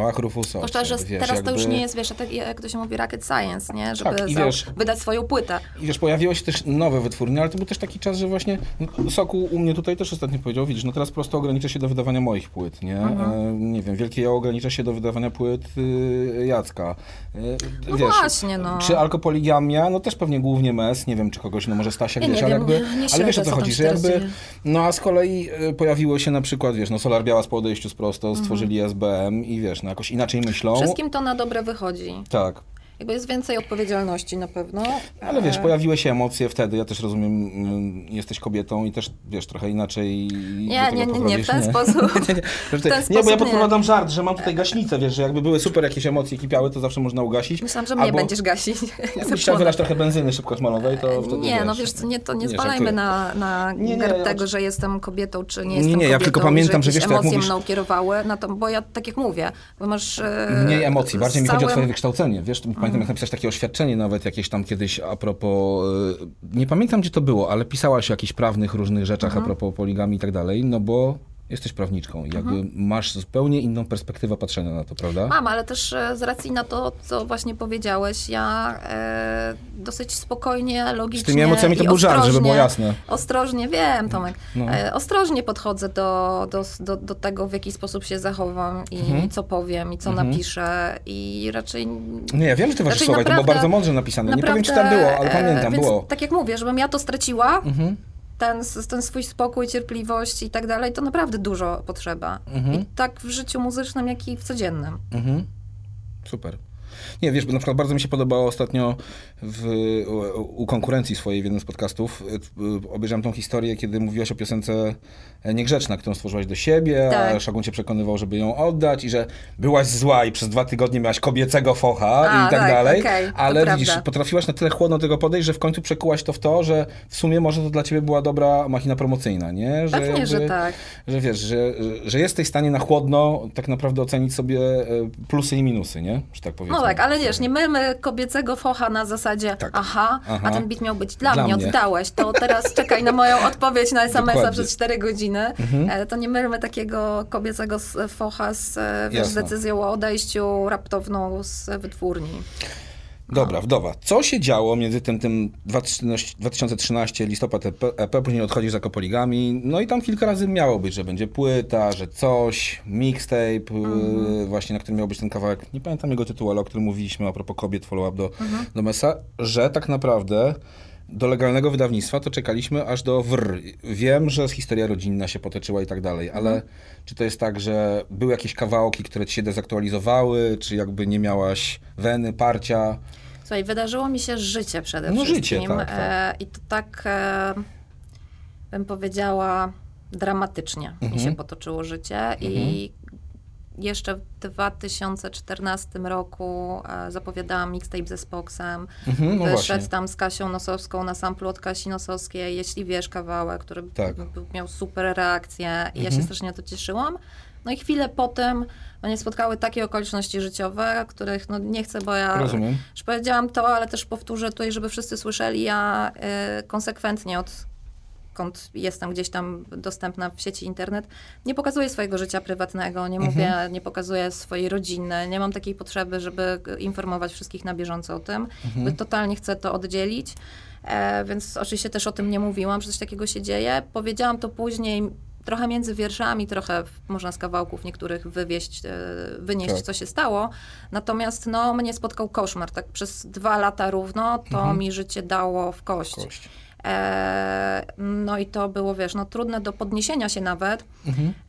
To szczerze, wiesz, teraz to już jakby- nie jest, wiesz, tak, jak to się mówi, rocket science, nie? Żeby Tak, za- wiesz- wydać swoją płytę. I wiesz, pojawiły się też nowe wytwórnie, ale to był też taki czas, że właśnie no, Sokół u mnie tutaj też ostatnio powiedział, widzisz, no teraz prosto ogranicza się do wydawania moich płyt, nie? Mhm. E, nie wiem, Wielkie Jało ogranicza się do wydawania płyt y, Jacka. E, No wiesz, właśnie, no. Czy alkopoligamia, no też pewnie głównie mes, nie wiem, czy kogoś, no może Stasia Ja gdzieś, nie ale jakby, nie- nie ale wiesz o co chodzi, że jakby, no a z kolei e, pojawiło się na przykład, wiesz, no Solar Białas po odejściu z prosto Mhm. stworzyli SBM i wiesz, no jakoś inaczej myślą. Wszystkim to na dobre wychodzi. Tak. Jakby jest więcej odpowiedzialności na pewno. Ale wiesz, E, pojawiły się emocje wtedy, ja też rozumiem, mm, jesteś kobietą i też, wiesz, trochę inaczej Nie, nie, nie, nie, w ten sposób. nie, nie, że ten nie, bo ja sposób nie. podpowiadam żart, że mam tutaj gaśnicę, wiesz, że jakby były super jakieś emocje kipiały, to zawsze można ugasić. Myślałam, że mnie Albo będziesz gasić. Jakbyś chciał wylać trochę benzyny szybko smalowej, to wtedy Nie, wiesz. no wiesz nie, to nie, Nie, zwalajmy żartuję. na, na Nie, nie, ja tego, oczy- że jestem kobietą, czy nie Nie, jestem nie, ja kobietą. tylko i pamiętam, że jakieś wiesz, emocje mówisz- mną kierowały, no to, bo ja tak jak mówię, bo masz... e, Mniej emocji, bardziej mi chodzi o twoje wykształcenie, wiesz, pamiętam jak napisać takie oświadczenie nawet jakieś tam kiedyś a propos, y, nie pamiętam gdzie to było, ale pisałaś o jakichś prawnych różnych rzeczach Mhm. a propos poligami i tak dalej, no bo jesteś prawniczką jakby Mhm. masz zupełnie inną perspektywę patrzenia na to, prawda? Mam, ale też e, z racji na to, co właśnie powiedziałeś, ja e, dosyć spokojnie, logicznie Z tymi emocjami to był żart, żeby było jasne. Ostrożnie, wiem Tomek, No. e, ostrożnie podchodzę do, do, do, do tego, w jaki sposób się zachowam i Mhm. co powiem i co napiszę i raczej... Nie, ja wiem, że ty Raczej słowa to było naprawdę- bardzo mądrze napisane. Nie powiem, czy tam naprawdę, było, ale e, pamiętam, było. Tak jak mówię, żebym ja to straciła, Mhm. Ten, ten swój spokój, cierpliwość i tak dalej, to naprawdę dużo potrzeba. Mhm. I tak w życiu muzycznym, jak i w codziennym. Mhm. Super. Nie, wiesz, bo na przykład bardzo mi się podobało ostatnio w, u, u konkurencji swojej w jednym z podcastów. y, y, Obejrzałem tą historię, kiedy mówiłaś o piosence Niegrzeczna, którą stworzyłaś do siebie, a Tak. Szagun cię przekonywał, żeby ją oddać i że byłaś zła i przez dwa tygodnie miałaś kobiecego focha A, i tak, tak, dalej. to ale prawda. widzisz, potrafiłaś na tyle chłodno tego podejść, że w końcu przekułaś to w to, że w sumie może to dla ciebie była dobra machina promocyjna, nie? Że Pewnie, że tak. że wiesz, że, że jesteś w stanie na chłodno tak naprawdę ocenić sobie e, plusy i minusy, nie? Że tak powiedzmy. Kawałek, ale wiesz, nie mylmy kobiecego focha na zasadzie Tak. aha, Aha. a ten beat miał być dla, Dla mnie, mnie. oddałeś, to teraz czekaj na moją odpowiedź na SMS-a przez 4 godziny. Mhm. E, To nie mylmy takiego kobiecego focha z e, wiesz, decyzją o odejściu raptowną z wytwórni. Dobra, wdowa. Co się działo między tym, tym 2013 2013 listopad EP, EP, później odchodzisz za Kopoligami, no i tam kilka razy miało być, że będzie płyta, że coś, mixtape, y, właśnie na którym miał być ten kawałek, nie pamiętam jego tytułu, ale o którym mówiliśmy a propos kobiet, follow-up do, do Mesa, że tak naprawdę do legalnego wydawnictwa to czekaliśmy aż do WR. Wiem, że historia rodzinna się potoczyła i tak dalej, ale czy to jest tak, że były jakieś kawałki, które ci się dezaktualizowały, czy jakby nie miałaś weny, parcia? Słuchaj, wydarzyło mi się życie przede No wszystkim. życie, tak, tak. E, I to tak, e, bym powiedziała, dramatycznie mi się potoczyło życie i jeszcze w 2014 roku e, zapowiadałam mixtape ze Spoxem. Mhm, no Wyszedł właśnie. tam z Kasią Nosowską na samplu od Kasi Nosowskiej, jeśli wiesz kawałek, który Tak. miał super reakcję i ja się strasznie na to cieszyłam. No i chwilę potem mnie spotkały takie okoliczności życiowe, których no nie chcę, bo ja Rozumiem. już powiedziałam to, ale też powtórzę tutaj, żeby wszyscy słyszeli, ja y, konsekwentnie od kąd jestem gdzieś tam dostępna w sieci internet, nie pokazuję swojego życia prywatnego, nie mówię, nie pokazuję swojej rodziny, nie mam takiej potrzeby, żeby informować wszystkich na bieżąco o tym. Jakby Totalnie chcę to oddzielić, e, więc oczywiście też o tym nie mówiłam, że coś takiego się dzieje. Powiedziałam to później trochę między wierszami, trochę w- można z kawałków niektórych wywieść, e, wynieść, Tak. co się stało. Natomiast no, mnie spotkał koszmar. Tak przez dwa lata równo to mi życie dało w kość. Kość. E, no i to było, wiesz, no trudne do podniesienia się nawet.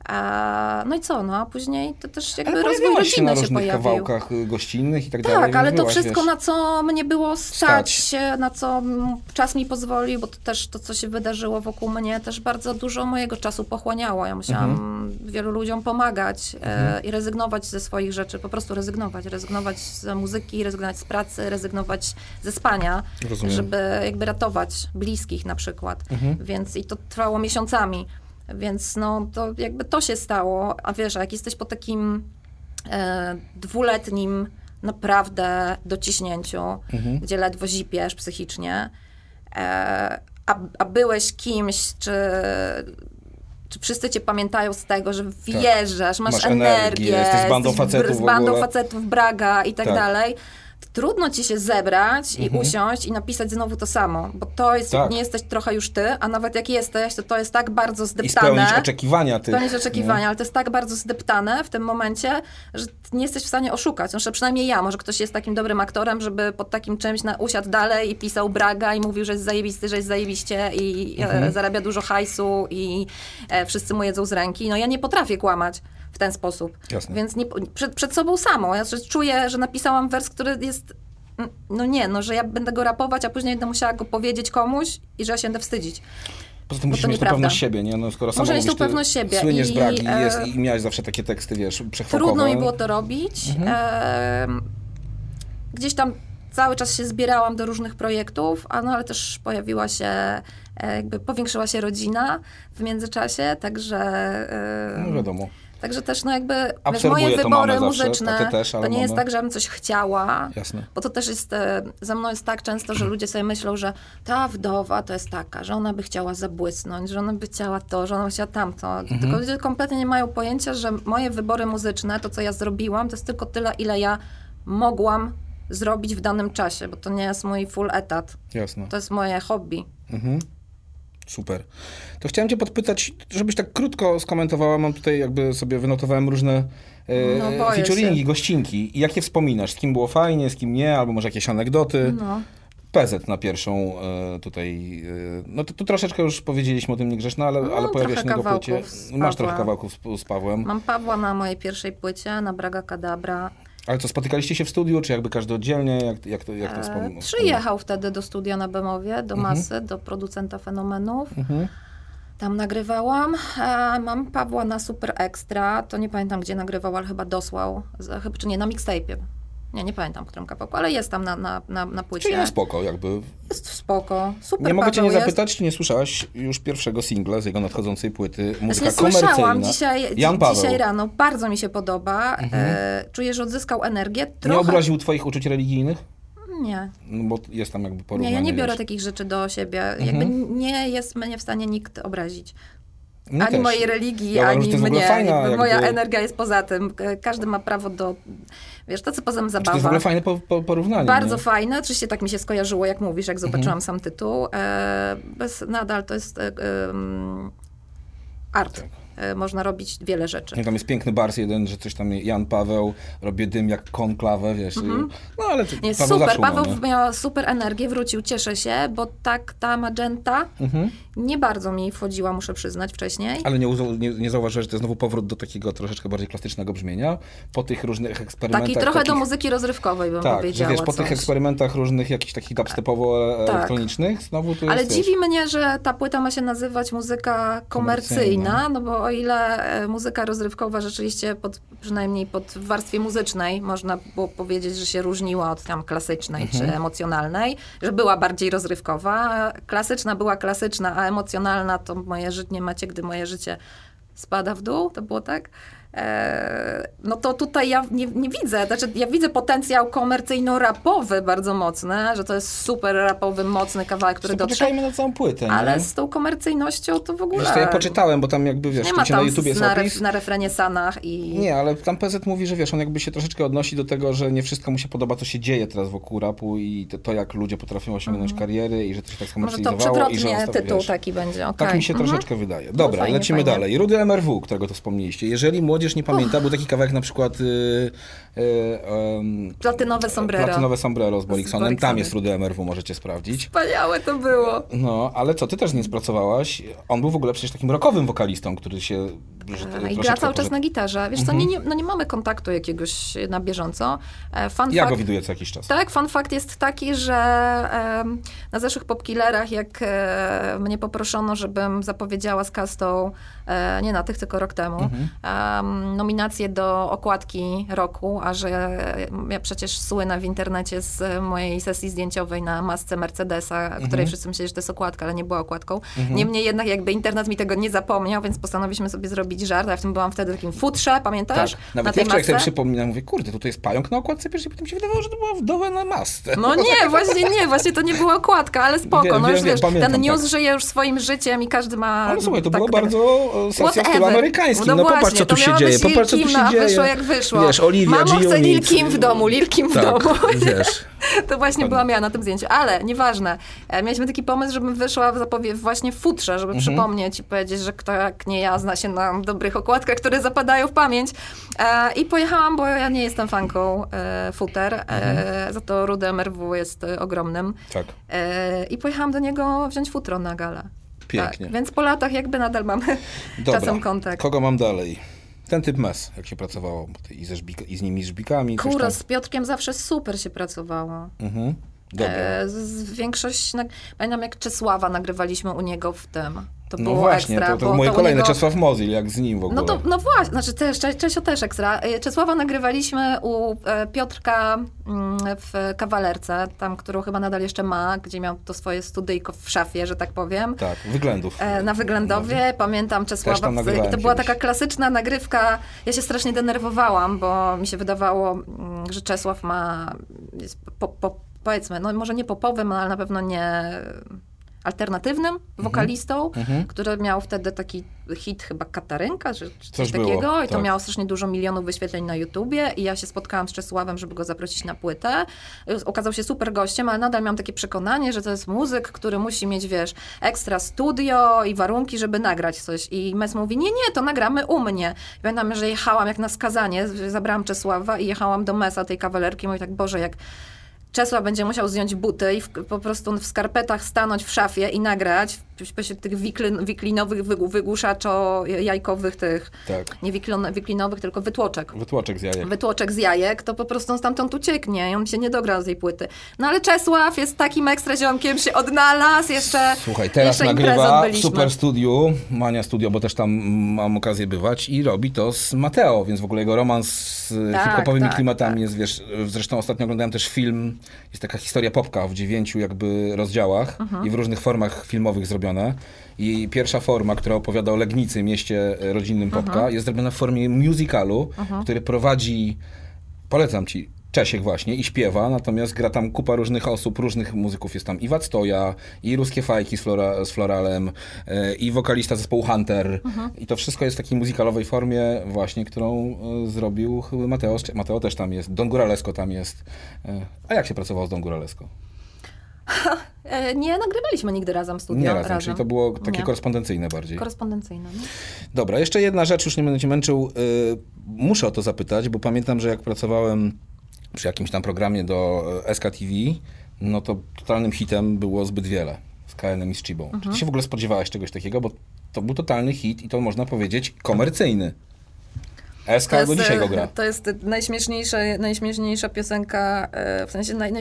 E, no i co, no a później to też jakby rozwój pojawiałaś się na rodziny się pojawił. kawałkach y, gościnnych i tak dalej. Tak, ale to wszystko, wiesz, na co mnie było stać, Stać. na co czas mi pozwolił, bo to też to, co się wydarzyło wokół mnie, też bardzo dużo mojego czasu pochłaniało. Ja musiałam Mhm. wielu ludziom pomagać e, i rezygnować ze swoich rzeczy, po prostu rezygnować. Rezygnować z muzyki, rezygnować z pracy, rezygnować ze spania, Rozumiem. żeby jakby ratować bliskich na przykład. Mhm. Więc i to trwało miesiącami. Więc no to jakby to się stało, a wiesz, jak jesteś po takim e, dwuletnim naprawdę dociśnięciu, Mhm. gdzie ledwo zipiesz psychicznie, e, a, a byłeś kimś, czy, czy wszyscy cię pamiętają z tego, że wjeżdżasz, masz, Tak. Masz energię, energię, jesteś z bandą facetów z bandą facetów Braga i tak, Tak. dalej. Trudno ci się zebrać Mhm. i usiąść i napisać znowu to samo, bo to jest, Tak. nie jesteś trochę już ty, a nawet jak jesteś, to to jest tak bardzo I zdeptane. spełnić oczekiwania tych. Spełnić oczekiwania, ale to jest tak bardzo zdeptane w tym momencie, że nie jesteś w stanie oszukać. Znaczy, przynajmniej ja, może ktoś jest takim dobrym aktorem, żeby pod takim czymś na, usiadł dalej i pisał Braga i mówił, że jest zajebisty, że jest zajebiście i e, zarabia dużo hajsu i e, wszyscy mu jedzą z ręki. No ja nie potrafię kłamać w ten sposób. Jasne. Więc nie, przed, przed sobą samą. Ja czuję, że napisałam wers, który jest no nie, no, że ja będę go rapować, a później będę musiała go powiedzieć komuś i że ja się będę wstydzić. Poza tym musisz mieć tą pewność siebie, nie? No, skoro Muszę mieć tą pewność siebie Słyniesz z i, bragi e, jest, i miałeś zawsze takie teksty, wiesz. Trudno mi było to robić. Em, gdzieś tam cały czas się zbierałam do różnych projektów, a no, ale też pojawiła się, e, jakby powiększyła się rodzina w międzyczasie, także, e, No wiadomo. Także też no jakby wiesz, moje wybory zawsze, muzyczne, tatę też, to nie jest mamę. tak, że ja bym coś chciała, Jasne. bo to też jest, e, ze mną jest tak często, że ludzie sobie myślą, że ta wdowa to jest taka, że ona by chciała zabłysnąć, że ona by chciała to, że ona by chciała tamto. Mhm. Tylko ludzie kompletnie nie mają pojęcia, że moje wybory muzyczne, to co ja zrobiłam, to jest tylko tyle, ile ja mogłam zrobić w danym czasie, bo to nie jest mój full etat. Jasne. To jest moje hobby. Mhm. Super. To chciałem cię podpytać, żebyś tak krótko skomentowała, mam tutaj jakby sobie wynotowałem różne e, No, featuringi, się. gościnki. I jakie wspominasz? Z kim było fajnie, z kim nie, albo może jakieś anegdoty? No. PZ na pierwszą e, tutaj, e, no to tu troszeczkę już powiedzieliśmy o tym niegrzeczne, ale, No, ale pojawia się na płycie. Masz trochę kawałków z, z Pawłem. Mam Pawła na mojej pierwszej płycie, na Braga Kadabra. Ale co, spotykaliście się w studiu, czy jakby każdy oddzielnie? Jak, jak to, jak to E, wspom- przyjechał wtedy do studia na Bemowie, do Masy, do producenta Fenomenów. Mhm. Tam nagrywałam. E, mam Pawła na Super Extra. To nie pamiętam, gdzie nagrywał, ale chyba dosłał. Chyba, czy nie, na mixtape'ie. Nie, nie pamiętam, którym kawałku, ale jest tam na, na, na, na płycie. Czyli na spoko jakby. Jest spoko, super Nie mogę cię nie jest. zapytać, czy nie słyszałaś już pierwszego singla z jego nadchodzącej płyty, muzyka słyszałam komercyjna. dzisiaj, Jan Paweł. Mhm. dzisiaj rano, bardzo mi się podoba. E, czuję, że odzyskał energię. Nie Trochę... obraził twoich uczuć religijnych? Nie. No bo jest tam jakby Nie, porównanie. ja nie biorę wiesz. takich rzeczy do siebie. Mhm. Jakby nie jest mnie w stanie nikt obrazić. Mnie ani też. mojej religii, Ja ani mnie. fajna Jakby Moja jakby- energia jest poza tym. Każdy ma prawo do... Wiesz, to co poza tym Czy to jest w zabawa. ogóle fajne po, po, porównanie. Bardzo nie? fajne. Oczywiście tak mi się skojarzyło, jak mówisz, jak zobaczyłam Mhm. sam tytuł. E, bez, nadal to jest e, em, art. Tak. E, można robić wiele rzeczy. Tam jest piękny bars jeden, że coś tam Jan Paweł robię dym jak konklawę, wiesz. No ale to Mhm. Nie, Paweł super. Paweł nie? miał super energię, wrócił, cieszę się, bo tak ta magenta Mhm. nie bardzo mi wchodziła, muszę przyznać, wcześniej. Ale nie, nie, nie zauważyłeś, że to jest znowu powrót do takiego troszeczkę bardziej klasycznego brzmienia? Po tych różnych eksperymentach. Taki trochę takich, do muzyki rozrywkowej bym Tak, że powiedziała. wiesz, po tych coś. eksperymentach różnych jakichś takich dubstepowo-elektronicznych, znowu to Ale jest, dziwi mnie, że ta płyta ma się nazywać muzyka komercyjna, Komercyjna. no bo o ile e, muzyka rozrywkowa rzeczywiście, pod, przynajmniej pod warstwie muzycznej, można było powiedzieć, że się różniła od tam klasycznej Mhm. czy emocjonalnej, że była bardziej rozrywkowa. Klasyczna była klasyczna, a emocjonalna to moje życie, nie macie, gdy moje życie spada w dół, to było tak? E, no to tutaj ja nie, nie widzę, znaczy ja widzę potencjał komercyjno-rapowy bardzo mocny, że to jest super rapowy, mocny kawałek, który dotrze, poczekajmy na całą płytę, ale nie? z tą komercyjnością to w ogóle... Wiesz, to ja poczytałem, bo tam jakby, wiesz, Nie ma się na tam YouTubie jest na, ref, na refrenie Sanach i... Nie, ale tam PZ mówi, że wiesz, on jakby się troszeczkę odnosi do tego, że nie wszystko mu się podoba, co się dzieje teraz wokół rapu i to, to jak ludzie potrafią osiągnąć kariery i że to się tak Mhm. Może to skomercjalizowało i że przewrotnie tytuł wiesz, taki będzie, okej. Tak mi się Mhm. troszeczkę wydaje. Dobra, fajnie, lecimy fajnie. dalej. Rudy MRW, którego to wspomnieliście. Jeżeli młodzież nie pamięta, był taki kawałek na przykład y, y, Platynowe sombrero. Platynowe sombrero z Boriksonem. Tam jest Rudy MRW, możecie sprawdzić. Wspaniałe to było. No, ale co, ty też nie spracowałaś. On był w ogóle przecież takim rockowym wokalistą, który się... Że to I gra cały czas na gitarze. Wiesz co, nie, nie, no nie mamy kontaktu jakiegoś na bieżąco. E, Fun Ja fact, go widuję co jakiś czas. Tak, fun fact jest taki, że na zeszłych popkillerach, jak e, mnie poproszono, żebym zapowiedziała z Kastą, e, nie na tych, tylko rok temu, Mhm. nominację do okładki roku, a że e, ja przecież słynę w internecie z mojej sesji zdjęciowej na masce Mercedesa, Mhm. której wszyscy myśleli, że to jest okładka, ale nie była okładką. Niemniej jednak jakby internet mi tego nie zapomniał, więc postanowiliśmy sobie zrobić żart, a ja w tym byłam wtedy w takim futrze, pamiętasz? Tak, na nawet tej ja wczoraj sobie przypominam, mówię, kurde, tutaj jest pająk na okładce pierwszej, potem się wydawało, że to była wdowa na masce. No nie, właśnie nie, właśnie to nie była okładka, ale spoko. Wiem, no już wiem, wiesz, pamiętam, ten news tak. żyje już swoim życiem i każdy ma... Ale słuchaj, to tak- było tak- bardzo e, sesja w stylu amerykańskim. No No, popatrz, właśnie, co tu to się dzieje, popatrz, co tu się dzieje. wyszło jak wyszło. Wiesz, Oliwia, Mamo, chcę Lil. Kim w domu, Lil Kim w tak, domu. wiesz. To właśnie byłam ja na tym zdjęciu, ale nieważne. E, Mieliśmy taki pomysł, żebym wyszła w zapowie- właśnie w futrze, żeby Mhm. przypomnieć i powiedzieć, że kto jak nie ja zna się na dobrych okładkach, które zapadają w pamięć. E, I pojechałam, bo ja nie jestem fanką e, futer, Mhm. e, za to Rudy MRW jest e, ogromnym. Tak, E, I pojechałam do niego wziąć futro na galę. pięknie. Tak, więc po latach jakby nadal mamy Dobra, czasem kontakt. kogo mam dalej? Ten typ mes, jak się pracowało, i, ze żbika, i z nimi żbikami. Kuro, z Piotrkiem zawsze super się pracowało. Mhm. Dobra. E, z, z większość, nag... pamiętam jak Czesława nagrywaliśmy u niego w tym. To no właśnie, ekstra. to, to bo moje u kolejne, niego... Czesław Mozil, jak z nim w ogóle. No to, no właśnie, znaczy też, Cze- Czesio też ekstra. E, Czesława nagrywaliśmy u e, Piotrka mm, w kawalerce, tam, którą chyba nadal jeszcze ma, gdzie miał to swoje studyjko w szafie, że tak powiem. Tak, wyględów. E, Na Wyglądowie pamiętam Czesława. I to była kiedyś. taka klasyczna nagrywka. Ja się strasznie denerwowałam, bo mi się wydawało, mm, że Czesław ma, po, po, powiedzmy, no może nie popowym, ale na pewno nie alternatywnym wokalistą, Mhm. który miał wtedy taki hit chyba Katarynka, czy, czy coś, Coś było, takiego i to tak. miało strasznie dużo milionów wyświetleń na YouTubie i ja się spotkałam z Czesławem, żeby go zaprosić na płytę. Okazał się super gościem, ale nadal miałam takie przekonanie, że to jest muzyk, który musi mieć, wiesz, ekstra studio i warunki, żeby nagrać coś. I Mes mówi, nie, nie, to nagramy u mnie. I Pamiętam, że jechałam jak na skazanie, zabrałam Czesława i jechałam do Mesa, tej kawalerki, mówię tak, Boże, jak Czesław będzie musiał zdjąć buty i w, po prostu w skarpetach stanąć w szafie i nagrać tych wiklin, wiklinowych wygł- wygłuszaczo jajkowych tych, Tak. nie wiklon, wiklinowych, tylko wytłoczek. Wytłoczek z jajek. Wytłoczek z jajek, to po prostu on stamtąd ucieknie i on się nie dogra z tej płyty. No ale Czesław jest takim ekstra ziomkiem, się odnalazł, jeszcze Słuchaj, teraz jeszcze nagrywa w. Super Studiu, Mania Studio, bo też tam mam okazję bywać i robi to z Mateo, więc w ogóle jego romans z Tak, hip-hopowymi tak, klimatami tak. jest, wiesz, zresztą ostatnio oglądałem też film, jest taka historia Popka w dziewięciu jakby rozdziałach Mhm. i w różnych formach filmowych I pierwsza forma, która opowiada o Legnicy, mieście e, rodzinnym Popka, Mhm. jest zrobiona w formie musicalu, który prowadzi, polecam ci, Czesiek właśnie i śpiewa, natomiast gra tam kupa różnych osób, różnych muzyków. Jest tam i Wactoja, i Ruskie Fajki z, Flora, z Floralem, e, i wokalista zespołu Hunter. I to wszystko jest w takiej muzykalowej formie właśnie, którą e, zrobił chyba Mateo. Mateo też tam jest, Don Guralesco tam jest. E, a jak się pracowało z Don Guralesco? E, Nie nagrywaliśmy nigdy razem w studio. Nie razem, czyli to było takie Nie. korespondencyjne bardziej. Korespondencyjne. No. Dobra, jeszcze jedna rzecz, już nie będę cię męczył. Y, muszę o to zapytać, bo pamiętam, że jak pracowałem przy jakimś tam programie do e, SKTV, no to totalnym hitem było zbyt wiele z KN-em i z Chibą. Czy ty się w ogóle spodziewałaś czegoś takiego? Bo to był totalny hit i to można powiedzieć komercyjny. SK do dzisiaj go gra. e, to jest najśmieszniejsza, najśmieszniejsza piosenka, w sensie naj,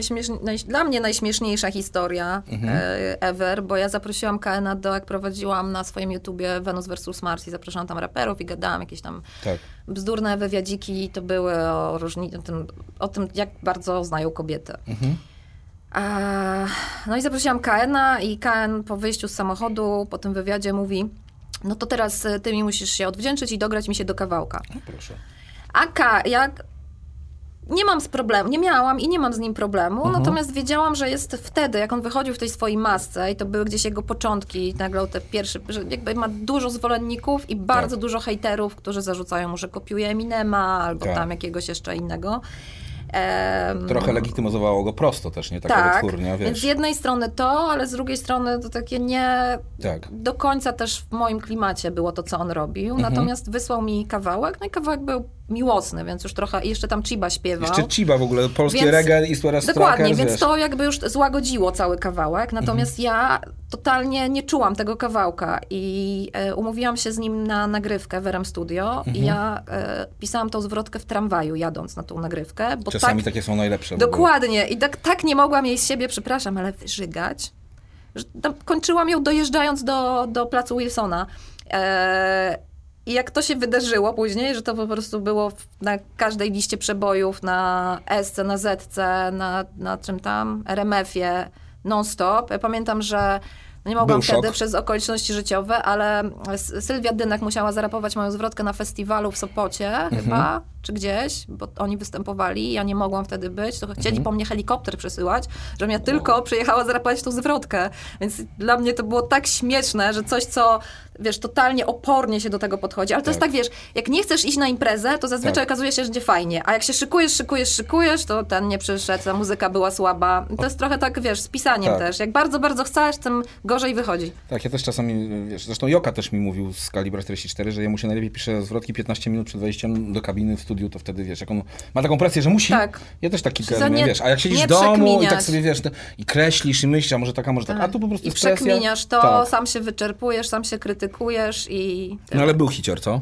naj, dla mnie najśmieszniejsza historia Mhm. e, ever, bo ja zaprosiłam KN do, jak prowadziłam na swoim YouTubie Venus vs. Mars i zapraszałam tam raperów i gadałam jakieś tam Tak. bzdurne wywiadziki to były o, różni, o, tym, o tym, jak bardzo znają kobiety. Mhm. A, no i zaprosiłam KN-a i KN po wyjściu z samochodu, po tym wywiadzie mówi, no to teraz y, ty mi musisz się odwdzięczyć i dograć mi się do kawałka. No, proszę. A K, jak nie mam z problemu, nie miałam i nie mam z nim problemu, natomiast wiedziałam, że jest wtedy, jak on wychodził w tej swojej masce i to były gdzieś jego początki, nagrał te pierwsze, że jakby ma dużo zwolenników i bardzo Tak. dużo hejterów, którzy zarzucają mu, że kopiuje Eminema albo Tak. tam jakiegoś jeszcze innego. Em, Trochę legitymizowało go prosto też, nie? Taka tak, wytwórnia, więc wiesz. z jednej strony to, ale z drugiej strony to takie nie Tak. do końca też w moim klimacie było to, co on robił. Mhm. Natomiast wysłał mi kawałek, no i kawałek był miłosny, więc już trochę, jeszcze tam Chiba śpiewał. Jeszcze Chiba w ogóle, polskie Więc- reggae i Swear Dokładnie, więc wiesz. to jakby już złagodziło cały kawałek, natomiast Mhm. ja totalnie nie czułam tego kawałka i e, umówiłam się z nim na nagrywkę w RM Studio Mhm. i ja e, pisałam tą zwrotkę w tramwaju jadąc na tą nagrywkę, bo Czasami tak, takie są najlepsze. Dokładnie. I tak, tak nie mogłam jej z siebie, przepraszam, ale wyżygać. Kończyłam ją dojeżdżając do, do placu Wilsona. Eee, I jak to się wydarzyło później, że to po prostu było na każdej liście przebojów, na SC, na ZC, na, na czym tam, RMF-ie, non-stop. Ja pamiętam, że no nie mogłam Był szok. wtedy przez okoliczności życiowe, ale Sylwia Dynek musiała zarapować moją zwrotkę na festiwalu w Sopocie Mhm. chyba, czy gdzieś, bo oni występowali, ja nie mogłam wtedy być, to chcieli Mhm. po mnie helikopter przesyłać, żebym ja tylko przyjechała zarapować tą zwrotkę. Więc dla mnie to było tak śmieszne, że coś, co, wiesz, totalnie opornie się do tego podchodzi. Ale to jest Tak. tak, wiesz, jak nie chcesz iść na imprezę, to zazwyczaj Tak. okazuje się, że będzie fajnie. A jak się szykujesz, szykujesz, szykujesz, to ten nie przyszedł, ta muzyka była słaba. To jest trochę tak, wiesz, z pisaniem Tak. też. Jak bardzo, bardzo chcesz, tym gorzej wychodzi. Tak, ja też czasami, wiesz, zresztą Joka też mi mówił z Kalibra 44, że jemu się najlepiej pisze zwrotki 15 minut przed wejściem do kabiny w studiu, to wtedy, wiesz, ma taką presję, że musi, Tak. ja też taki ten, nie- wiesz, a jak siedzisz w domu i tak sobie, wiesz, te- i kreślisz i myślisz, a może taka, może tak, a tu po prostu I jest presja. przekminiasz to, Tak. sam się wyczerpujesz, sam się krytykujesz i... No ale był hicior, co?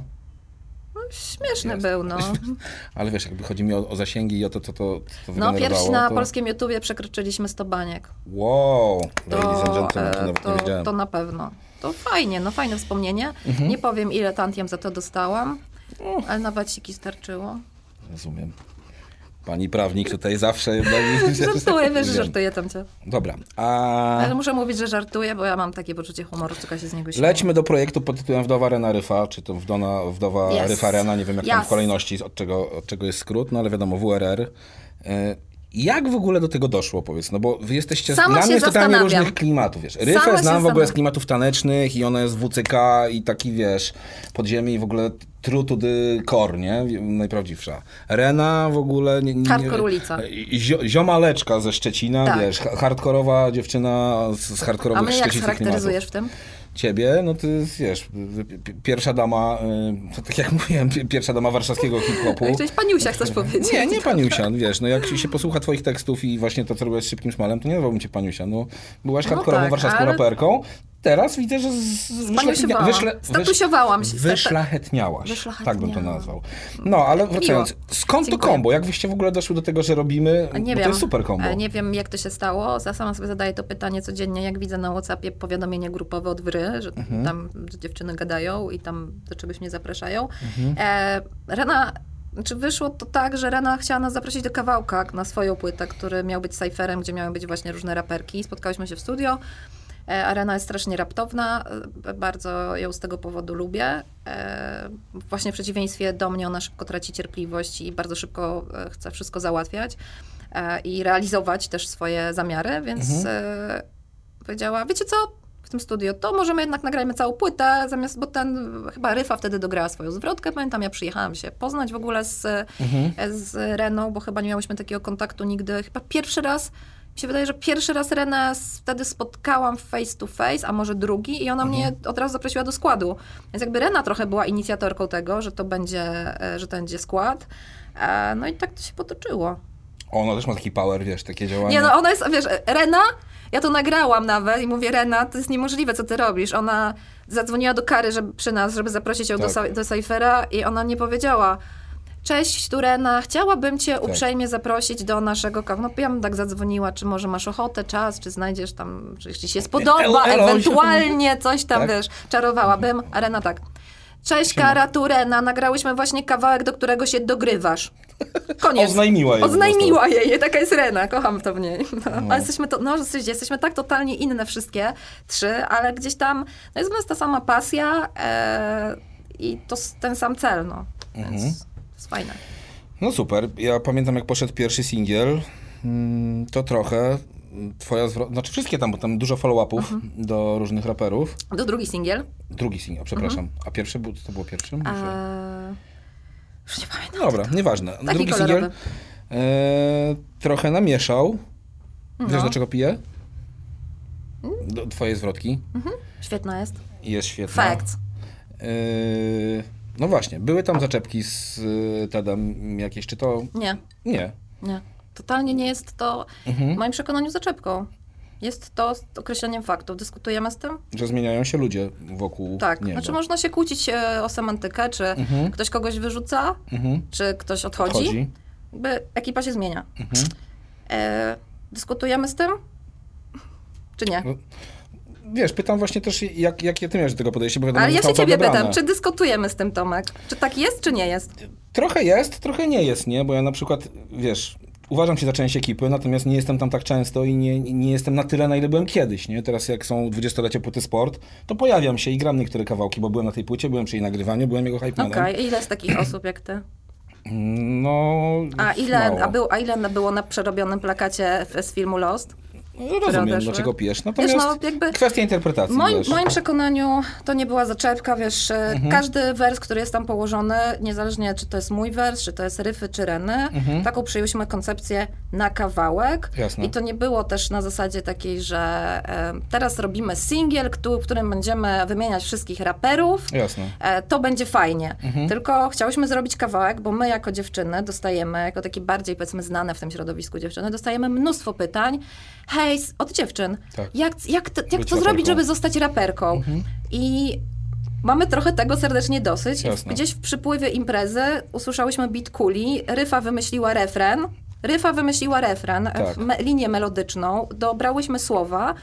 Śmieszny Jest. był, no. Ale wiesz, jakby chodzi mi o, o zasięgi i o to, co to, to No, pierwsi na to... polskim YouTubie przekroczyliśmy 100 baniek. Wow, ladies and To, gentlemen, to e, to na pewno. To fajnie, no fajne wspomnienie. Mhm. Nie powiem, ile tantiem za to dostałam, ale na waciki starczyło. Rozumiem. Pani prawnik tutaj zawsze... Żartuję, wiesz, że żartuję tam cię. Dobra, a... Ale muszę mówić, że żartuję, bo ja mam takie poczucie humoru, tylko się z niego śmieję. Lećmy do projektu pod tytułem Wdowa Rena Ryfa, czy to Wdona, Wdowa Yes. Ryfa Rena, nie wiem jak tam Yes. w kolejności, od czego, od czego jest skrót, no ale wiadomo, WRR. Jak w ogóle do tego doszło, powiedz? No bo wy jesteście Sama dla mnie totalnie różnych klimatów, wiesz. Ryfę Sama znam w ogóle z klimatów tanecznych i ona jest WCK i taki, wiesz, podziemie i w ogóle true to the core, nie? Najprawdziwsza. Rena w ogóle... Nie, nie, Hardcore ulica. Zio, ziomaleczka ze Szczecina, Tak. wiesz, ha- hardkorowa dziewczyna z, z A hardkorowych mnie jak szczecińskich klimatów charakteryzujesz w tym? Ciebie, no to jest, wiesz, pi- pi- pierwsza dama, y, tak jak mówiłem, pi- pierwsza dama warszawskiego hip-hopu. Coś paniusia chcesz powiedzieć? Nie, nie paniusia, wiesz, no jak się posłucha twoich tekstów i właśnie to, co robiłeś z Szybkim Smalem, to nie nazwałbym cię paniusia, no byłaś No hardkorową tak, warszawską ale- raperką, teraz widzę, że Spaniusiowałam. Statusiowałam się. Wyszlachetniałaś. Tak bym to nazwał. No, ale wracając, skąd Dziękuję. to kombo? Jak wyście w ogóle doszły do tego, że robimy? Nie wiem. to jest super kombo. Nie wiem, jak to się stało. Ja sama sobie zadaję to pytanie codziennie, jak widzę na WhatsAppie powiadomienie grupowe od Wry, że Mhm. tam że dziewczyny gadają i tam do czegoś mnie zapraszają. Mhm. E, Rena, czy wyszło to tak, że Rena chciała nas zaprosić do kawałka na swoją płytę, który miał być cypherem, gdzie miały być właśnie różne raperki. Spotkałyśmy się w studio. E, Arena jest strasznie raptowna, e, bardzo ją z tego powodu lubię. E, Właśnie w przeciwieństwie do mnie ona szybko traci cierpliwość i bardzo szybko chce wszystko załatwiać i realizować też swoje zamiary, więc e, powiedziała, wiecie co, w tym studio, to możemy jednak nagrajmy całą płytę, zamiast, bo ten, chyba Ryfa wtedy dograła swoją zwrotkę, pamiętam, ja przyjechałam się poznać w ogóle z, e, z Reną, bo chyba nie miałyśmy takiego kontaktu nigdy, chyba pierwszy raz, mi się wydaje, że pierwszy raz Renę wtedy spotkałam face to face, a może drugi i ona mnie od razu zaprosiła do składu. Więc jakby Rena trochę była inicjatorką tego, że to będzie, e, że to będzie skład. E, No i tak to się potoczyło. Ona też ma taki power, wiesz, takie działanie. Nie no, ona jest, wiesz, Rena, ja to nagrałam nawet i mówię, Rena, to jest niemożliwe, co ty robisz. Ona zadzwoniła do Kary żeby, przy nas, żeby zaprosić ją do, Tak. Sa- do Cyphera i ona nie powiedziała, cześć, tu Rena, chciałabym cię Tak. uprzejmie zaprosić do naszego kaw. No ja bym tak zadzwoniła, czy może masz ochotę, czas, czy znajdziesz tam, czy jeśli się spodoba, ewentualnie coś tam, Tak. wiesz, czarowałabym. A Rena tak, cześć Kara, tu Rena, nagrałyśmy właśnie kawałek, do którego się dogrywasz. Koniec. Oznajmiła jej po Oznajmiła jej, taka jest Rena, kocham to w niej. No, Ale jesteśmy, to, no, jesteśmy, tak totalnie inne wszystkie trzy, ale gdzieś tam no jest w nas ta sama pasja e, i to ten sam cel, no. Więc Mhm. Jest fajne. No super. Ja pamiętam, jak poszedł pierwszy singiel, mm, to trochę mm, twoja zwrot... Znaczy wszystkie tam, bo tam dużo follow-upów Mhm. do różnych raperów. Do drugi singiel. Drugi singiel, przepraszam. A pierwszy był, to było pierwszym? Może- E, już nie pamiętam. Dobra, nieważne. Taki Drugi kolorowy. singiel e, trochę namieszał. Wiesz, No. do czego pije? Do twojej zwrotki. Świetna jest. Jest świetna. Fact. E, no właśnie, były tam zaczepki z e, Tedem jakieś, czy to... Nie, Nie. nie. Totalnie nie jest to Mhm. w moim przekonaniu zaczepką. Jest to z określeniem faktów. Dyskutujemy z tym? Że zmieniają się ludzie wokół Tak. niego. Znaczy można się kłócić e, o semantykę, czy Mhm. ktoś kogoś wyrzuca, Mhm. czy ktoś odchodzi. Chodzi. Jakby ekipa się zmienia. Mhm. E, dyskutujemy z tym? Czy nie? No, Wiesz, pytam właśnie też, jak, jakie ty miałeś do tego podejście, bo wiadomo, Ale ja się ciebie odebrane. pytam, czy dyskutujemy z tym, Tomek? Czy tak jest, czy nie jest? Trochę jest, trochę nie jest, nie? Bo ja na przykład, wiesz, uważam się za część ekipy, natomiast nie jestem tam tak często i nie, nie jestem na tyle, na ile byłem kiedyś, nie? Teraz jak są 20-lecie płyty sport, to pojawiam się i gram niektóre kawałki, bo byłem na tej płycie, byłem przy jej nagrywaniu, byłem jego hype Okej, ile jest takich osób jak ty? No, A ile, mało. a był, a ile było na przerobionym plakacie z filmu Lost? No, rozumiem, dlaczego pijesz. Natomiast no, jakby- kwestia interpretacji, W moim, wiesz. moim przekonaniu to nie była zaczepka, wiesz, e, Mhm. każdy wers, który jest tam położony, niezależnie czy to jest mój wers, czy to jest ryfy, czy reny, taką przyjęliśmy koncepcję na kawałek. Mhm. Jasne. I to nie było też na zasadzie takiej, że e, teraz robimy singiel, w którym będziemy wymieniać wszystkich raperów. Jasne. E, to będzie fajnie. Mhm. Tylko chciałyśmy zrobić kawałek, bo my jako dziewczyny dostajemy, jako takie bardziej powiedzmy znane w tym środowisku dziewczyny, dostajemy mnóstwo pytań. Hej, s- od dziewczyn, Tak. jak, jak, to, jak Być to zrobić, żeby zostać raperką? I mamy trochę tego serdecznie dosyć. Jasne. Gdzieś w przypływie imprezy usłyszałyśmy beat kuli, Ryfa wymyśliła refren. Ryfa wymyśliła refren, Tak. me, linię melodyczną, dobrałyśmy słowa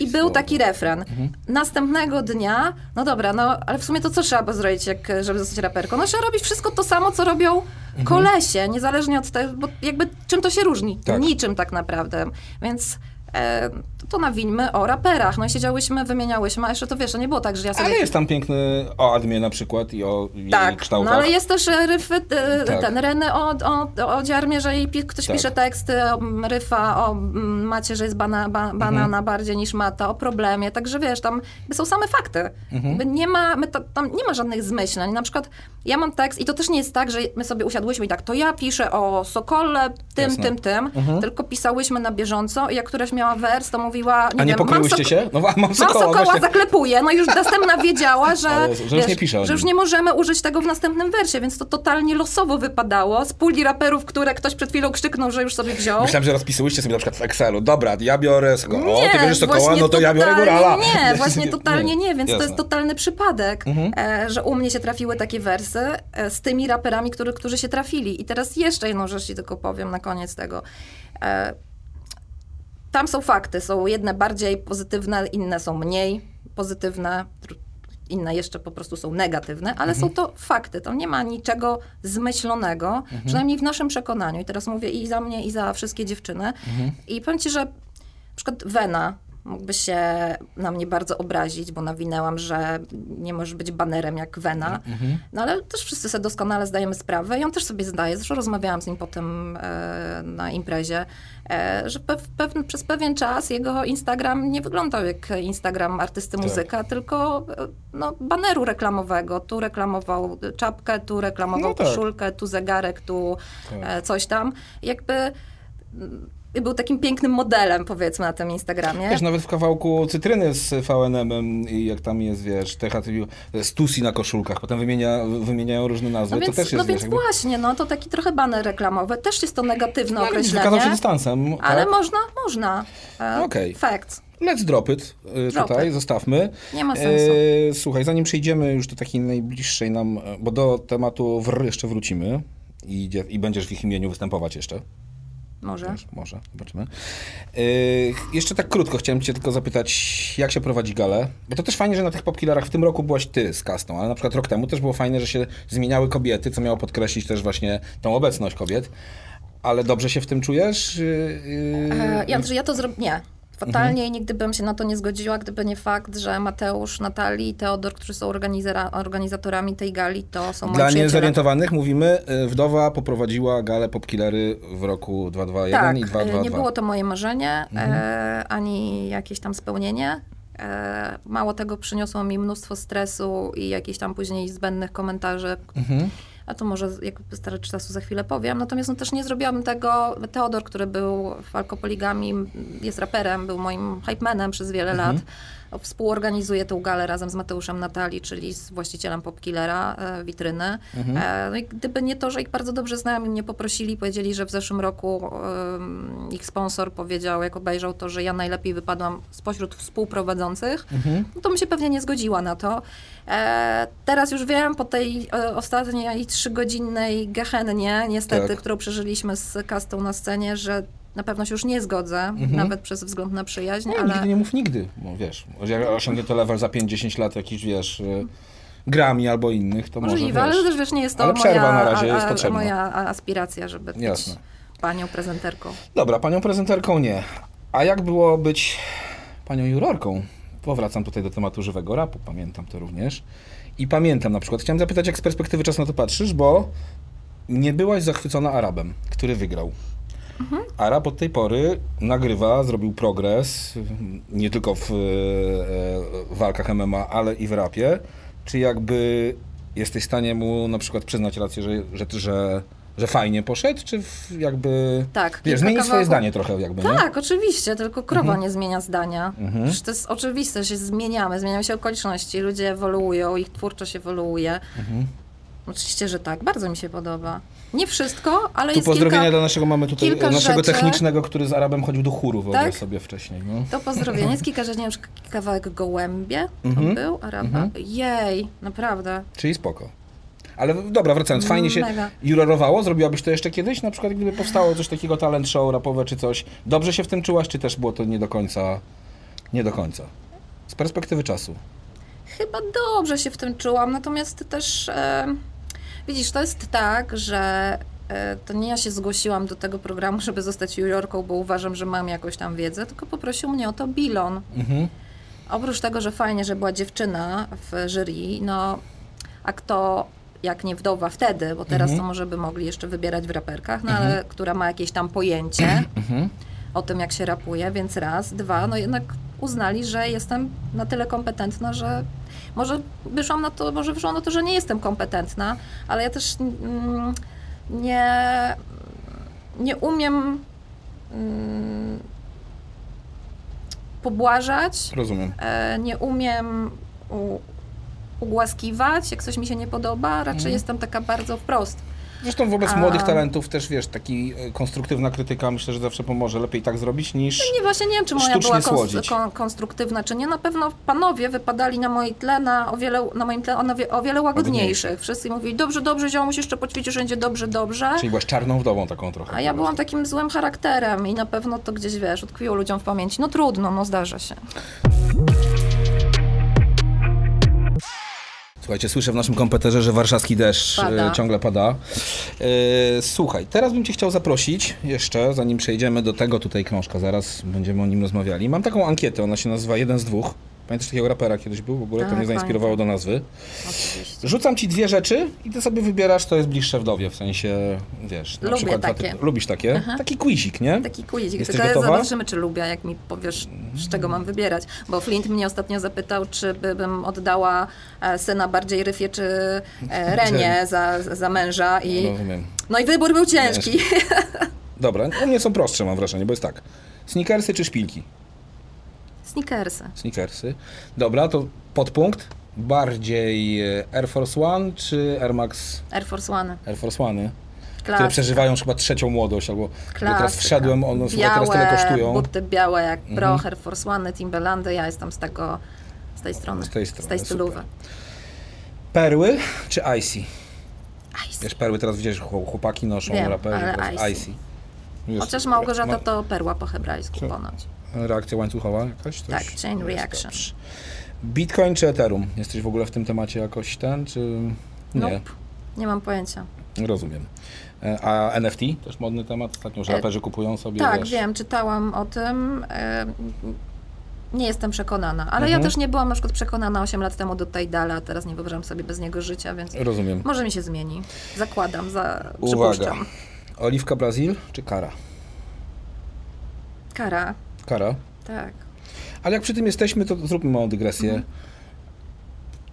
i był słowa. taki refren. Następnego dnia, no dobra, no ale w sumie to co trzeba zrobić, jak, żeby zostać raperką? No trzeba robić wszystko to samo, co robią kolesie, niezależnie od tego, bo jakby czym to się różni? Tak. Niczym tak naprawdę. Więc e, to, to nawinmy o raperach. No i siedziałyśmy, wymieniałyśmy, a jeszcze to wiesz, to nie było tak, że ja sobie... Ale jest tam piękny o Admie na przykład i o jej Tak, no kształtach. ale jest też e, ryfy, e, Tak. ten Reny o, o, o dziarmie, że jej ktoś Tak. pisze teksty, o ryfa, o macie, że jest bana, ba, banana Mhm. bardziej niż mata, o problemie, także wiesz, tam są same fakty. Mhm. Nie ma, my ta, tam nie ma żadnych zmyśleń. Na przykład ja mam tekst i to też nie jest tak, że my sobie usiadłyśmy i tak, to ja piszę o Sokole, tym, Jasne. tym, tym, Mhm. tylko pisałyśmy na bieżąco i jak któraś miała wers, to mówiła mówiła, nie A nie wiem, mam, się? No mam mam sokoła, sokoła, właśnie. zaklepuję, no już następna wiedziała, że, Jezu, że już nie pisze że już nie możemy użyć tego w następnym wersie, więc to totalnie losowo wypadało. Z puli raperów, które ktoś przed chwilą krzyknął, że już sobie wziął. Myślałem, że rozpisyłyście sobie na przykład w Excelu. Dobra, ja biorę Sokoła. O, ty Nie, bierzesz Sokoła, właśnie no to ja biorę totalnie Górala. Nie, właśnie totalnie nie, więc to Jasne. jest totalny przypadek, e, że u mnie się trafiły takie wersy e, z tymi raperami, który, którzy się trafili. I teraz jeszcze jedną rzecz ci tylko powiem na koniec tego. Tam są fakty, są jedne bardziej pozytywne, inne są mniej pozytywne, inne jeszcze po prostu są negatywne, ale są to fakty. Tam nie ma niczego zmyślonego, przynajmniej w naszym przekonaniu. I teraz mówię i za mnie, i za wszystkie dziewczyny. I powiem ci, że na przykład Wena mógłby się na mnie bardzo obrazić, bo nawinęłam, że nie możesz być banerem jak Wena. No ale też wszyscy sobie doskonale zdajemy sprawę i on też sobie zdaje. Zresztą rozmawiałam z nim potem e, na imprezie, e, że pewien, przez pewien czas jego Instagram nie wyglądał jak Instagram artysty muzyka, tylko e, no, baneru reklamowego. Tu reklamował czapkę, tu reklamował No tak. koszulkę, tu zegarek, tu e, coś tam. Jakby był takim pięknym modelem, powiedzmy, na tym Instagramie. Wiesz, nawet w kawałku cytryny z VNM-em i jak tam jest, wiesz, THTV, Stusi na koszulkach, potem wymienia, wymieniają różne nazwy, No to więc, też jest, no wiesz, więc jakby... właśnie, no to taki trochę baner reklamowy. Też jest to negatywne widzisz, określenie. wykazał się dystansem, Ale tak? można, można. E, Okej. Fact. Let's drop it y, Drop tutaj, it. zostawmy. Nie ma sensu. E, słuchaj, zanim przejdziemy już do takiej najbliższej nam, e, bo do tematu WR jeszcze wrócimy i, i będziesz w ich imieniu występować jeszcze. Może. Wiesz, może, zobaczymy. Yy, jeszcze tak krótko chciałem cię tylko zapytać, jak się prowadzi galę? Bo to też fajnie, że na tych popkillerach w tym roku byłaś ty z kastą, ale na przykład rok temu też było fajne, że się zmieniały kobiety, co miało podkreślić też właśnie tą obecność kobiet. Ale dobrze się w tym czujesz? Yy, E, ja, ja to zrobię. Nie. Fatalnie i nigdy bym się na to nie zgodziła, gdyby nie fakt, że Mateusz, Natalii i Teodor, którzy są organizatorami tej gali, to są moi Dla niezorientowanych mówimy, y, wdowa poprowadziła galę popkillery w roku 221 Tak, i e, 222. nie było to moje marzenie, Mhm. e, ani jakieś tam spełnienie. E, mało tego, przyniosło mi mnóstwo stresu i jakichś tam później zbędnych komentarzy, Mhm. A to może jak wystarczy czasu za chwilę powiem. Natomiast no, też nie zrobiłam tego. Teodor, który był w Alkopoligami, jest raperem, był moim hype manem przez wiele Mhm. lat. Współorganizuje tą galę razem z Mateuszem Natali, czyli z właścicielem Popkillera, e, witryny. Mhm. E, no i gdyby nie to, że ich bardzo dobrze znałam i mnie poprosili, powiedzieli, że w zeszłym roku em, ich sponsor powiedział, jak obejrzał to, że ja najlepiej wypadłam spośród współprowadzących, Mhm. no to bym się pewnie nie zgodziła na to. E, teraz już wiem, po tej e, ostatniej trzygodzinnej gehennie, niestety, Tak. którą przeżyliśmy z kastą na scenie, że na pewno się już nie zgodzę, nawet przez wzgląd na przyjaźń, Mhm. Nie, ale... nigdy nie mów nigdy, bo wiesz, jak osiągnie to level za 5-10 lat jakiś, wiesz, y, Grammy albo innych, to może, Możliwe, wiesz. ale też wiesz, nie jest to Ale moja, przerwa na razie jest potrzebna. moja aspiracja, żeby Jasne. być panią prezenterką. Dobra, panią prezenterką nie. A jak było być panią jurorką? Powracam tutaj do tematu żywego rapu, pamiętam to również. I pamiętam na przykład, chciałem zapytać, jak z perspektywy czasu na to patrzysz, bo nie byłaś zachwycona Arabem, który wygrał. Arab od tej pory nagrywa, zrobił progres, nie tylko w e, e, walkach MMA, ale i w rapie. Czy jakby jesteś w stanie mu na przykład przyznać rację, że, że, że, że fajnie poszedł, czy w, jakby... Tak, Wiesz, zmienić swoje kawałków. zdanie trochę jakby, nie? Tak, oczywiście, tylko krowa Mhm. nie zmienia zdania. Przecież to jest oczywiste, że się zmieniamy, zmieniają się okoliczności, ludzie ewoluują, ich twórczość ewoluuje. Mhm. Oczywiście, że tak, bardzo mi się podoba. Nie wszystko, ale Tu jest pozdrowienia kilka... dla naszego mamy tutaj, kilka naszego rzeczy. technicznego, który z Arabem chodził do chóru, wyobraź Tak? sobie wcześniej. No. To pozdrowienie. Jest kilka rzeczy, nie wiem, kawałek Gołębie to Mhm. był, Araba. Jej, naprawdę. Czyli spoko. Ale dobra, wracając, fajnie się Mega. jurorowało, zrobiłabyś to jeszcze kiedyś? Na przykład gdyby powstało coś takiego, talent show rapowe czy coś. Dobrze się w tym czułaś, czy też było to nie do końca, nie do końca? Z perspektywy czasu. Chyba dobrze się w tym czułam, natomiast też e, widzisz, to jest tak, że e, to nie ja się zgłosiłam do tego programu, żeby zostać jurorką, bo uważam, że mam jakąś tam wiedzę, tylko poprosił mnie o to Bilon. Mhm. Oprócz tego, że fajnie, że była dziewczyna w jury, no a kto jak nie wdowa wtedy, bo teraz to może by mogli jeszcze wybierać w raperkach, no ale która ma jakieś tam pojęcie Mhm. o tym, jak się rapuje, więc raz, dwa, no jednak uznali, że jestem na tyle kompetentna, że może wyszłam na to, może wyszło na to, że nie jestem kompetentna, ale ja też mm, nie, nie umiem mm, pobłażać, Rozumiem. e, nie umiem u, ugłaskiwać, jak coś mi się nie podoba, raczej Mhm. jestem taka bardzo wprost. Zresztą wobec A- młodych talentów też, wiesz, taki e, konstruktywna krytyka myślę, że zawsze pomoże. Lepiej tak zrobić niż... Nie, właśnie nie wiem, czy moja była kons- kon, konstruktywna, czy nie. Na pewno panowie wypadali na moim tle na o wiele, na moim tle o, wie- o wiele łagodniejszych. Wszyscy mówili, dobrze, dobrze, ziomuś, jeszcze poćwiczysz, będzie dobrze, dobrze. Czyli byłaś czarną wdową taką trochę. A ja byłam takim złym charakterem i na pewno to gdzieś, wiesz, utkwiło ludziom w pamięci. No trudno, no zdarza się. Słuchajcie, słyszę w naszym komputerze, że warszawski deszcz Pada. e, ciągle pada. E, słuchaj, teraz bym cię chciał zaprosić jeszcze, zanim przejdziemy do tego, tutaj książka, zaraz będziemy o nim rozmawiali. Mam taką ankietę, ona się nazywa Jeden z dwóch. Pamiętasz takiego rapera kiedyś był? W ogóle to Tak, mnie zainspirowało do nazwy. Oczywiście. Rzucam ci dwie rzeczy i ty sobie wybierasz, co jest bliższe wdowie, w sensie, wiesz, na Lubię przykład... takie. typy- Lubisz takie? Taki quizik, nie? Taki quizik, Jesteś tylko gotowa? zobaczymy, czy lubię, jak mi powiesz, z czego mam wybierać. Bo Flint mnie ostatnio zapytał, czy by, bym oddała e, syna bardziej Ryfie, czy e, Renie za, za męża. I, Rozumiem. no i wybór był ciężki. Dobra, u mnie są prostsze, mam wrażenie, bo jest tak. Sneakersy czy szpilki? Sneakersy. Sneakersy. Dobra, to podpunkt. Bardziej e, Air Force One czy Air Max Air Force One. Air Force One, które Klasyka. przeżywają już chyba trzecią młodość, albo bo teraz Klasyka. wszedłem, one chyba teraz tyle Białe, kosztują. buty białe jak Mhm. Pro, Air Force One, Timberlandy, ja jestem z tego, z tej strony, Z tej strony, z tej stylowy. Perły czy Icy? Ice. Wiesz, perły teraz widzisz, chłop- chłopaki noszą, Wiem, raperzy, ale Icy. Icy. Chociaż Małgorzata ma- to perła po hebrajsku ponoć. Reakcja łańcuchowa jakaś? Coś? Tak, chain Jest reaction. dobrze. Bitcoin czy Ethereum? Jesteś w ogóle w tym temacie jakoś ten, czy nie? Nope. Nie mam pojęcia. Rozumiem. E, A NFT? Też modny temat? Ostatnio, że raperzy kupują sobie, Tak, wiesz, wiem, czytałam o tym. e, Nie jestem przekonana, ale Mhm. ja też nie byłam na przykład przekonana 8 lat temu do Tidala, a teraz nie wyobrażam sobie bez niego życia, więc Rozumiem. może mi się zmieni. Zakładam, za, Uwaga. Oliwka Brazil czy kara? Kara, Kara. tak. Ale jak przy tym jesteśmy, to zróbmy małą dygresję Mhm.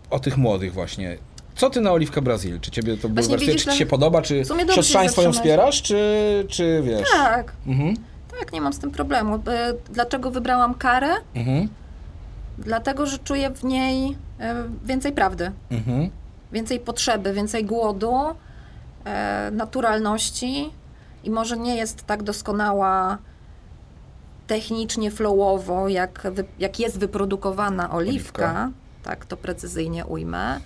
o tych młodych właśnie. Co ty na Oliwka Brazil? Czy ciebie to bulwersuje? widzisz, Czy ci się podoba? Czy siostrzaństwo ją wspierasz? Czy, czy wiesz? Tak, Mhm. tak, nie mam z tym problemu. E, Dlaczego wybrałam karę? Mhm. Dlatego, że czuję w niej e, więcej prawdy. Mhm. więcej potrzeby, więcej głodu, e, naturalności i może nie jest tak doskonała technicznie, flowowo, jak, wy, jak jest wyprodukowana oliwka, Oliwka. tak to precyzyjnie ujmę,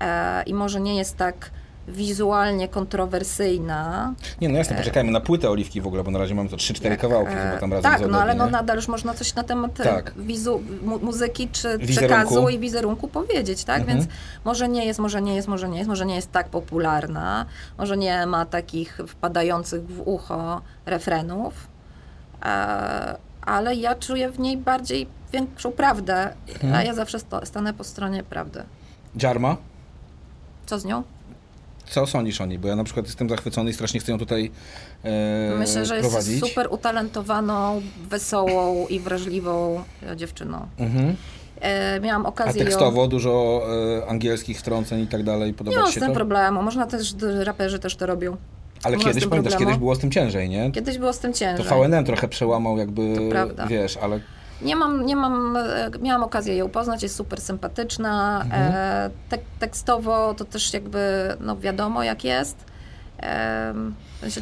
e, i może nie jest tak wizualnie kontrowersyjna. Nie, no jasne, poczekajmy na płytę Oliwki w ogóle, bo na razie mamy to 3-4 jak, kawałki e, chyba tam razem Tak, no ale no nadal już można coś na temat e, Tak. wizu, mu, muzyki czy Wizerunku. przekazu i wizerunku powiedzieć, tak? Mhm. Więc może nie jest, może nie jest, może nie jest, może nie jest tak popularna, może nie ma takich wpadających w ucho refrenów, e, ale ja czuję w niej bardziej większą prawdę, Mhm. a ja zawsze sto, stanę po stronie prawdy. Dziarma? Co z nią? Co sądzisz o niej? Bo ja na przykład jestem zachwycony i strasznie chcę ją tutaj e, Myślę, że jest prowadzić. super utalentowaną, wesołą i wrażliwą e, dziewczyną. Mhm. E, miałam A okazję ją... tekstowo dużo e, angielskich wtrąceń i tak dalej. Podoba Nie mam z tym problemu. Można też, raperzy też to robią. Ale kiedyś, pamiętasz, problemu. kiedyś było z tym ciężej, nie? Kiedyś było z tym To ciężej. VNM trochę przełamał jakby, To wiesz, ale Nie mam, nie mam, e, miałam okazję ją poznać, jest super sympatyczna. Mhm. E, tek, tekstowo to też jakby, no wiadomo jak jest. E,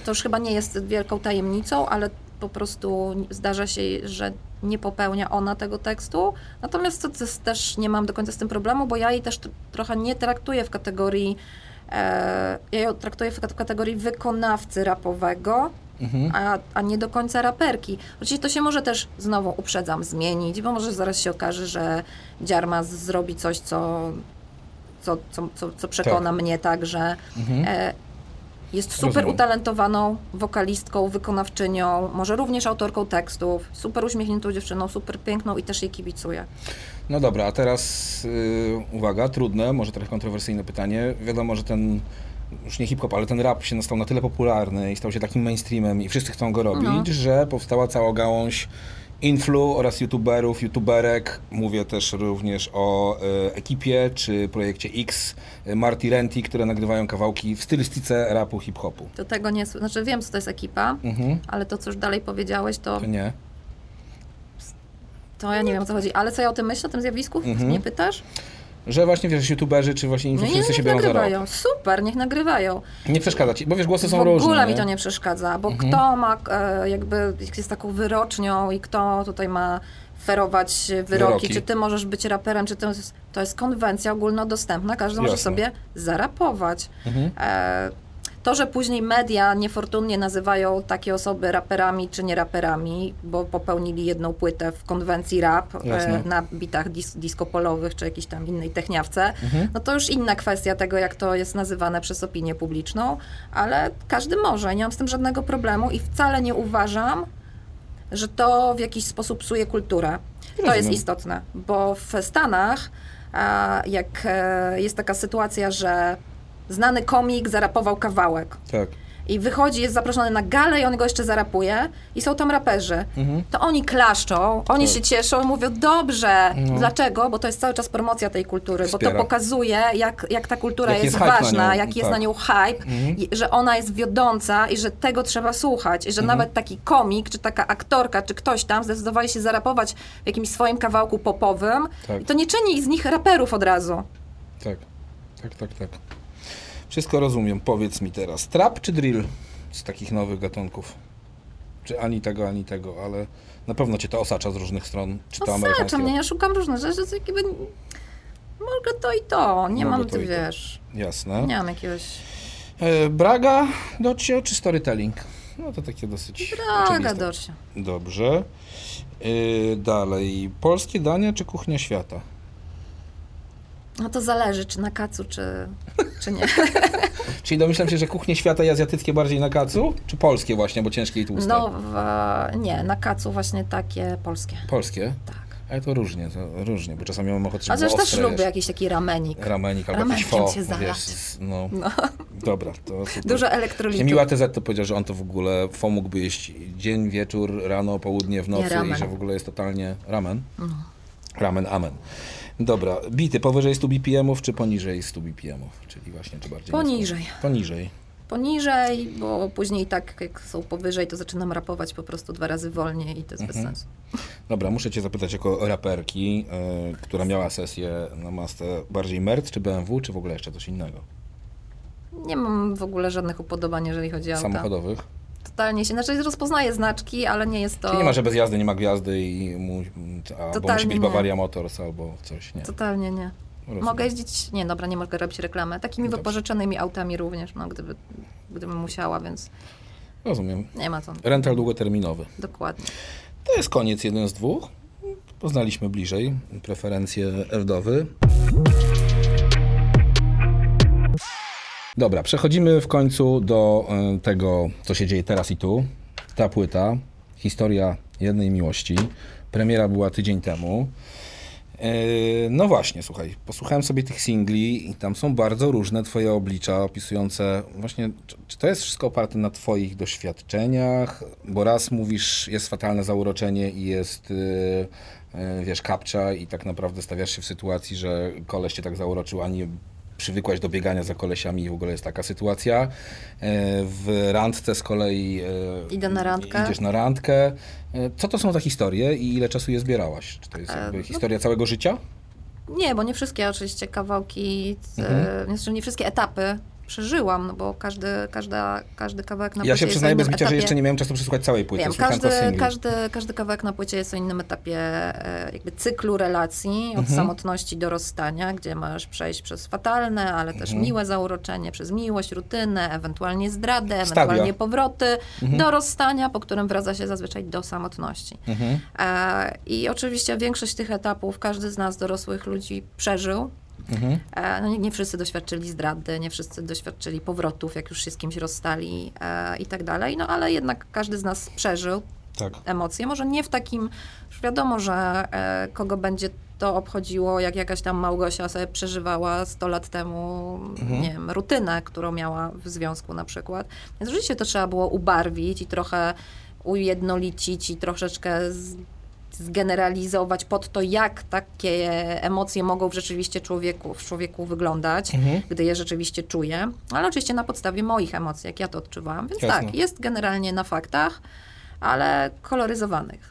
to już chyba nie jest wielką tajemnicą, ale po prostu zdarza się, że nie popełnia ona tego tekstu. Natomiast to też nie mam do końca z tym problemu, bo ja jej też tr- trochę nie traktuję w kategorii, ja ją traktuję w kat- kategorii wykonawcy rapowego, mhm. a, a nie do końca raperki. Oczywiście to się może też, znowu uprzedzam, zmienić, bo może zaraz się okaże, że Dziarma z- zrobi coś, co, co, co, co, co przekona mnie tak, że Mhm. e, jest super Rozumiem. utalentowaną wokalistką, wykonawczynią, może również autorką tekstów, super uśmiechniętą dziewczyną, super piękną i też jej kibicuję. No dobra, a teraz y, uwaga, trudne, może trochę kontrowersyjne pytanie. Wiadomo, że ten, już nie hip-hop, ale ten rap się stał na tyle popularny i stał się takim mainstreamem i wszyscy chcą go robić, No. że powstała cała gałąź influ oraz youtuberów, youtuberek. Mówię też również o y, ekipie czy projekcie X, y, Marty Renty, które nagrywają kawałki w stylistyce rapu, hip-hopu. Do tego nie, znaczy wiem, co to jest ekipa, Mhm. ale to, co już dalej powiedziałeś, to To nie. To ja nie wiem o co chodzi, ale co ja o tym myślę, o tym zjawisku? Mhm. Nie pytasz? Że właśnie, wiesz, youtuberzy czy właśnie No influencerzy się niech biorą za rok. nagrywają. Super, niech nagrywają. Nie przeszkadza ci, bo wiesz, głosy W są różne. ogóle mi nie? to nie przeszkadza, bo Mhm. kto ma e, jakby, jest taką wyrocznią i kto tutaj ma ferować wyroki, Wyroki. czy ty możesz być raperem, czy to jest, to jest konwencja ogólnodostępna, każdy może Jasne. sobie zarapować. Mhm. E, to, że później media niefortunnie nazywają takie osoby raperami czy nie raperami, bo popełnili jedną płytę w konwencji rap e, na bitach dis disco-polowych czy jakiejś tam innej techniawce, Mhm. no to już inna kwestia tego, jak to jest nazywane przez opinię publiczną, ale każdy może, nie mam z tym żadnego problemu i wcale nie uważam, że to w jakiś sposób psuje kulturę. To jest Rozumiem. istotne, bo w Stanach, a, jak e, jest taka sytuacja, że znany komik zarapował kawałek Tak. i wychodzi, jest zaproszony na galę i on go jeszcze zarapuje i są tam raperzy, Mhm. to oni klaszczą, oni Tak. się cieszą i mówią, dobrze. No. Dlaczego? Bo to jest cały czas promocja tej kultury, bo Wspiera. to pokazuje, jak, jak ta kultura Jaki jest, jest ważna, jaki jest tak. na nią hype, Mhm. i, że ona jest wiodąca i że tego trzeba słuchać. I że Mhm. nawet taki komik, czy taka aktorka, czy ktoś tam zdecydowali się zarapować w jakimś swoim kawałku popowym Tak. i to nie czyni z nich raperów od razu. Tak, tak, tak, tak. Wszystko rozumiem. Powiedz mi teraz, trap czy drill z takich nowych gatunków? Czy ani tego, ani tego, ale na pewno cię to osacza z różnych stron. Czy to Osacza mnie, ja szukam różnych rzeczy, to jakby... Mogę to i to, nie Mogę mam, to ty to. wiesz, Jasne. nie mam jakiegoś... E, Braga, Docio czy storytelling? No to takie dosyć Braga. Dorsia. Dobrze. E, dalej, polskie dania czy kuchnia świata? No to zależy, czy na kacu, czy, czy nie. Czyli domyślam się, że kuchnie świata i azjatyckie bardziej na kacu? Czy polskie właśnie, bo ciężkie i tłuste? No, w, nie, na kacu właśnie takie polskie. Polskie? Tak. Ale to różnie, to różnie, bo czasami mam ochotę, żeby było też ostre, lubię wiesz, jakiś taki ramenik. Ramenik albo jakiś fo, się zalać. wiesz, no. No. Dobra, to super. Dużo Właśnie elektrolitów. Miła TZ to powiedział, że on to w ogóle fo mógłby jeść dzień, wieczór, rano, południe, w nocy ramen. i że w ogóle jest totalnie ramen. Ramen, amen. Dobra, bity powyżej 100 BPM-ów czy poniżej 100 BPM-ów? Czyli właśnie, czy bardziej... Poniżej. 100? Poniżej. Poniżej, bo później tak jak są powyżej, to zaczynam rapować po prostu dwa razy wolniej i to jest Mhm. bez sensu. Dobra, muszę cię zapytać jako raperki, y, która miała sesję na Mastę, bardziej Mert czy BMW, czy w ogóle jeszcze coś innego? Nie mam w ogóle żadnych upodobań, jeżeli chodzi o auta. Samochodowych? Totalnie się, znaczy rozpoznaję znaczki, ale nie jest to... Czyli nie ma, że bez jazdy nie ma gwiazdy i mu, musi Totalnie być nie. Bavaria Motors albo coś, nie. Totalnie nie. Rozumiem. Mogę jeździć, nie dobra, nie mogę robić reklamy. Takimi No dobrze. wypożyczonymi autami również, no gdyby, gdybym musiała, więc Rozumiem. nie ma co. Rental długoterminowy. Dokładnie. To jest koniec jeden z dwóch. Poznaliśmy bliżej preferencje Ewdowy. Dobra, przechodzimy w końcu do e, tego, co się dzieje teraz i tu. Ta płyta, historia jednej miłości. Premiera była tydzień temu. E, No właśnie, słuchaj, posłuchałem sobie tych singli i tam są bardzo różne twoje oblicza opisujące właśnie, czy, to jest wszystko oparte na twoich doświadczeniach, bo raz mówisz, jest fatalne zauroczenie i jest, y, y, wiesz, kapcza i tak naprawdę stawiasz się w sytuacji, że koleś cię tak zauroczył, a nie przywykłaś do biegania za kolesiami i w ogóle jest taka sytuacja. E, W randce z kolei... e, Idę na randkę. Idziesz na randkę. E, Co to są za historie i ile czasu je zbierałaś? Czy to jest jakby no- historia całego życia? Nie, bo nie wszystkie oczywiście kawałki, Mhm. mhm. znaczy nie wszystkie etapy przeżyłam, no bo każdy, każda, każdy kawałek na Ja płycie się jest przyznaję bez bicia, że jeszcze nie miałem czasu przesłuchać całej płyty. Wiem, każdy, każdy, każdy kawałek na płycie jest o innym etapie e, jakby cyklu relacji, od Mhm. samotności do rozstania, gdzie masz przejść przez fatalne, ale też Mhm. miłe zauroczenie, przez miłość, rutynę, ewentualnie zdradę, ewentualnie powroty Mhm. do rozstania, po którym wraca się zazwyczaj do samotności. Mhm. E, I oczywiście większość tych etapów każdy z nas, dorosłych ludzi, przeżył. Mhm. E, No nie, nie wszyscy doświadczyli zdrady, nie wszyscy doświadczyli powrotów, jak już się z kimś rozstali e, i tak dalej, no ale jednak każdy z nas przeżył Tak. emocje. Może nie w takim, już wiadomo, że e, kogo będzie to obchodziło, jak jakaś tam Małgosia sobie przeżywała 100 lat temu, Mhm. nie wiem, rutynę, którą miała w związku na przykład. Więc rzeczywiście to trzeba było ubarwić i trochę ujednolicić i troszeczkę z, zgeneralizować pod to, jak takie emocje mogą w rzeczywiście człowieku, w człowieku wyglądać, Mhm. gdy je rzeczywiście czuję, ale oczywiście na podstawie moich emocji, jak ja to odczuwałam. Więc Jasne. tak, jest generalnie na faktach, ale koloryzowanych.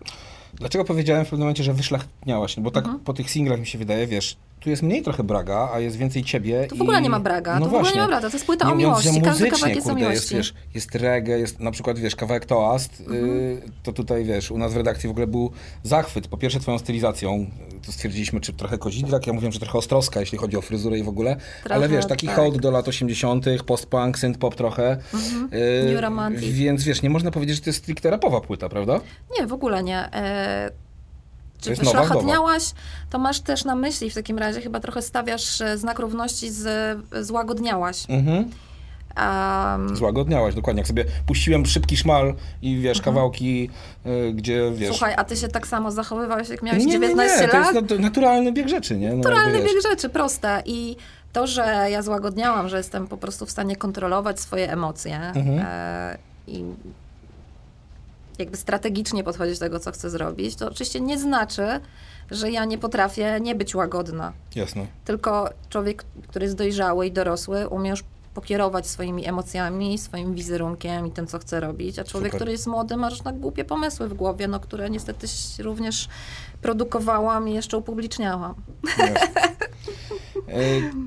Dlaczego powiedziałem w pewnym momencie, że wyszlachetniałaś? No bo tak Mhm. po tych singlach mi się wydaje, wiesz, tu jest mniej trochę Braga, a jest więcej ciebie. Tu w ogóle i- nie ma Braga, No tu w ogóle nie ma Braga, to jest płyta o mówiąc, że miłości, każdy kawałek jest o miłości. Jest, wiesz, jest reggae, jest na przykład, wiesz, kawałek Toast, Mhm. y, to tutaj, wiesz, u nas w redakcji w ogóle był zachwyt. Po pierwsze twoją stylizacją, to stwierdziliśmy, czy trochę kozidrak, ja mówiłem, że trochę ostrowska, jeśli chodzi o fryzurę i w ogóle, Trochę, ale wiesz, taki tak. hołd do lat 80., post-punk, synth-pop trochę. y, Mhm. New romantic. Więc, wiesz, nie można powiedzieć, że to jest stricte rapowa płyta, prawda? Nie, w ogóle nie. E, czy jest nowa wyszlachetniałaś, to masz też na myśli w takim razie, chyba trochę stawiasz e, znak równości z złagodniałaś. Mhm. Um, Złagodniałaś, dokładnie. Jak sobie puściłem szybki szmal i wiesz, kawałki, y, gdzie wiesz. słuchaj, a ty się tak samo zachowywałeś, jak miałeś nie, nie, 19 nie, to lat? jest nat- naturalny bieg rzeczy, nie? No, Naturalny bieg rzeczy, proste. I to, że ja złagodniałam, że jestem po prostu w stanie kontrolować swoje emocje Mhm. e, i jakby strategicznie podchodzić do tego, co chcę zrobić, to oczywiście nie znaczy, że ja nie potrafię nie być łagodna. Jasne. Tylko człowiek, który jest dojrzały i dorosły, umie już pokierować swoimi emocjami, swoim wizerunkiem i tym, co chce robić. A człowiek, Super. który jest młody, ma różne głupie pomysły w głowie, no, które niestety również produkowałam i jeszcze upubliczniałam. E,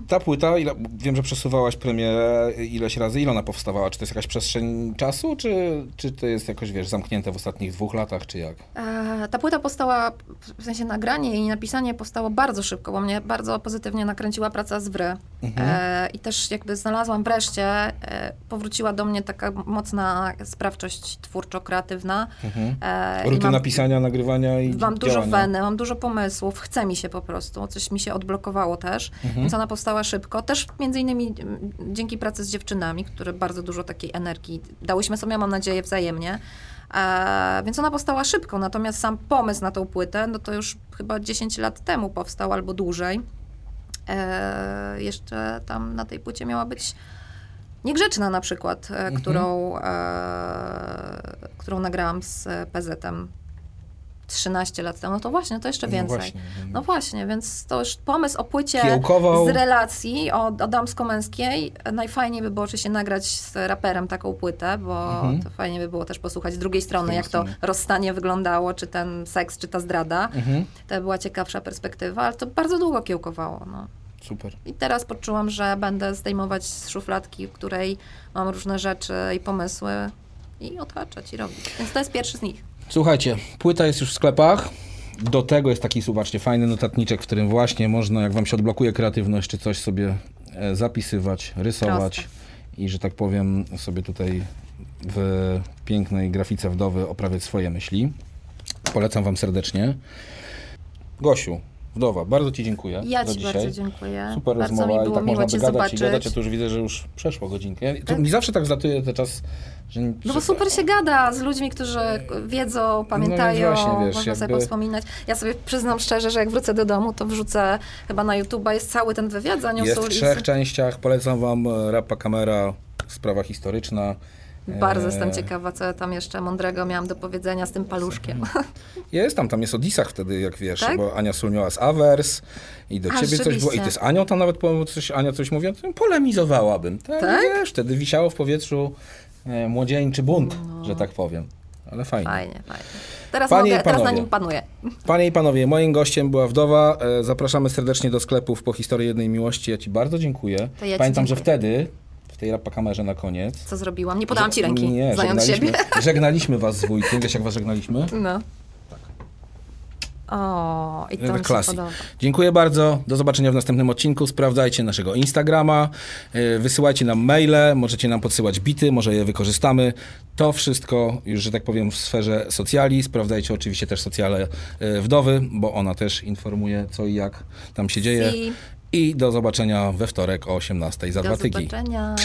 Ta płyta, ile, wiem, że przesuwałaś premierę ileś razy. Ile ona powstawała? Czy to jest jakaś przestrzeń czasu, czy, czy to jest jakoś, wiesz, zamknięte w ostatnich dwóch latach, czy jak? E, Ta płyta powstała, w sensie nagranie i napisanie powstało bardzo szybko, bo mnie bardzo pozytywnie nakręciła praca z Wry. Mhm. E, I też jakby znalazłam wreszcie, e, powróciła do mnie taka mocna sprawczość twórczo-kreatywna. Mhm. E, Rutyna mam- pisania, nagrywania i Mam dużo działania. Mam dużo pomysłów, chce mi się po prostu, coś mi się odblokowało też, Mhm. więc ona powstała szybko. Też między innymi mm, dzięki pracy z dziewczynami, które bardzo dużo takiej energii dałyśmy sobie, mam nadzieję, wzajemnie. E, więc ona powstała szybko, natomiast sam pomysł na tą płytę, no to już chyba 10 lat temu powstał albo dłużej. E, jeszcze tam na tej płycie miała być Niegrzeczna na przykład, e, Mhm. którą, e, którą nagrałam z PZ-em 13 lat temu, no to właśnie, to jeszcze No więcej. właśnie, no. No właśnie, więc to już pomysł o płycie Kiełkował. z relacji o, o damsko-męskiej. Najfajniej by było oczywiście nagrać z raperem taką płytę, bo Mhm. to fajnie by było też posłuchać z drugiej strony, jak to rozstanie wyglądało, czy ten seks, czy ta zdrada. Mhm. To była ciekawsza perspektywa, ale to bardzo długo kiełkowało. No. Super. I teraz poczułam, że będę zdejmować z szufladki, w której mam różne rzeczy i pomysły i otaczać i robić. Więc to jest pierwszy z nich. Słuchajcie, płyta jest już w sklepach. Do tego jest taki, zobaczcie, fajny notatniczek, w którym właśnie można, jak wam się odblokuje kreatywność, czy coś sobie e, zapisywać, rysować Proste. i, że tak powiem, sobie tutaj w pięknej grafice wdowy oprawiać swoje myśli. Polecam wam serdecznie. Gosiu, wdowa, bardzo ci dziękuję Ja Ci dzisiaj. bardzo dziękuję. Super bardzo rozmowa i tak można by gadać zobaczyć. i gadać, a tu już widzę, że już przeszło godzinkę. Ja, Tak. mi zawsze tak zlatuje ten czas, że... No bo super się gada z ludźmi, którzy wiedzą, pamiętają, No właśnie, wiesz, można sobie jakby- powspominać. Ja sobie przyznam szczerze, że jak wrócę do domu, to wrzucę chyba na YouTube'a, jest cały ten wywiad z Anią Jest w trzech częściach. Polecam wam e, Rapa Kamera, sprawa historyczna. Bardzo E, jestem ciekawa, co ja tam jeszcze mądrego miałam do powiedzenia z tym paluszkiem. Jest tam, tam jest o disach wtedy, jak wiesz, Tak? bo Ania Sul miała z Avers i do A, ciebie coś było. I ty z Anią tam nawet po- coś, Ania coś mówiła, to polemizowałabym. Tak, Tak? wiesz, wtedy wisiało w powietrzu młodzieńczy bunt, że tak powiem. Ale fajnie. Fajnie, fajnie. Teraz, Panie mogę, teraz na nim panuję. Panie i panowie, moim gościem była wdowa. E, Zapraszamy serdecznie do sklepów po historii jednej miłości. Ja ci bardzo dziękuję. To ja Pamiętam, że dziękuję. wtedy, w tej Rapa Kamerze na koniec, Co zrobiłam? Nie podałam ci ręki, Nie, zając żegnaliśmy, siebie. żegnaliśmy was z wujkiem. Wiesz, jak was żegnaliśmy? No. O, i to podoba. Dziękuję bardzo. Do zobaczenia w następnym odcinku. Sprawdzajcie naszego Instagrama, yy, wysyłajcie nam maile, możecie nam podsyłać bity, może je wykorzystamy. To wszystko już, że tak powiem, w sferze socjali. Sprawdzajcie oczywiście też socjale yy, wdowy, bo ona też informuje co i jak tam się dzieje. I I do zobaczenia we wtorek o 18 za do dwa tygodnie. zobaczenia.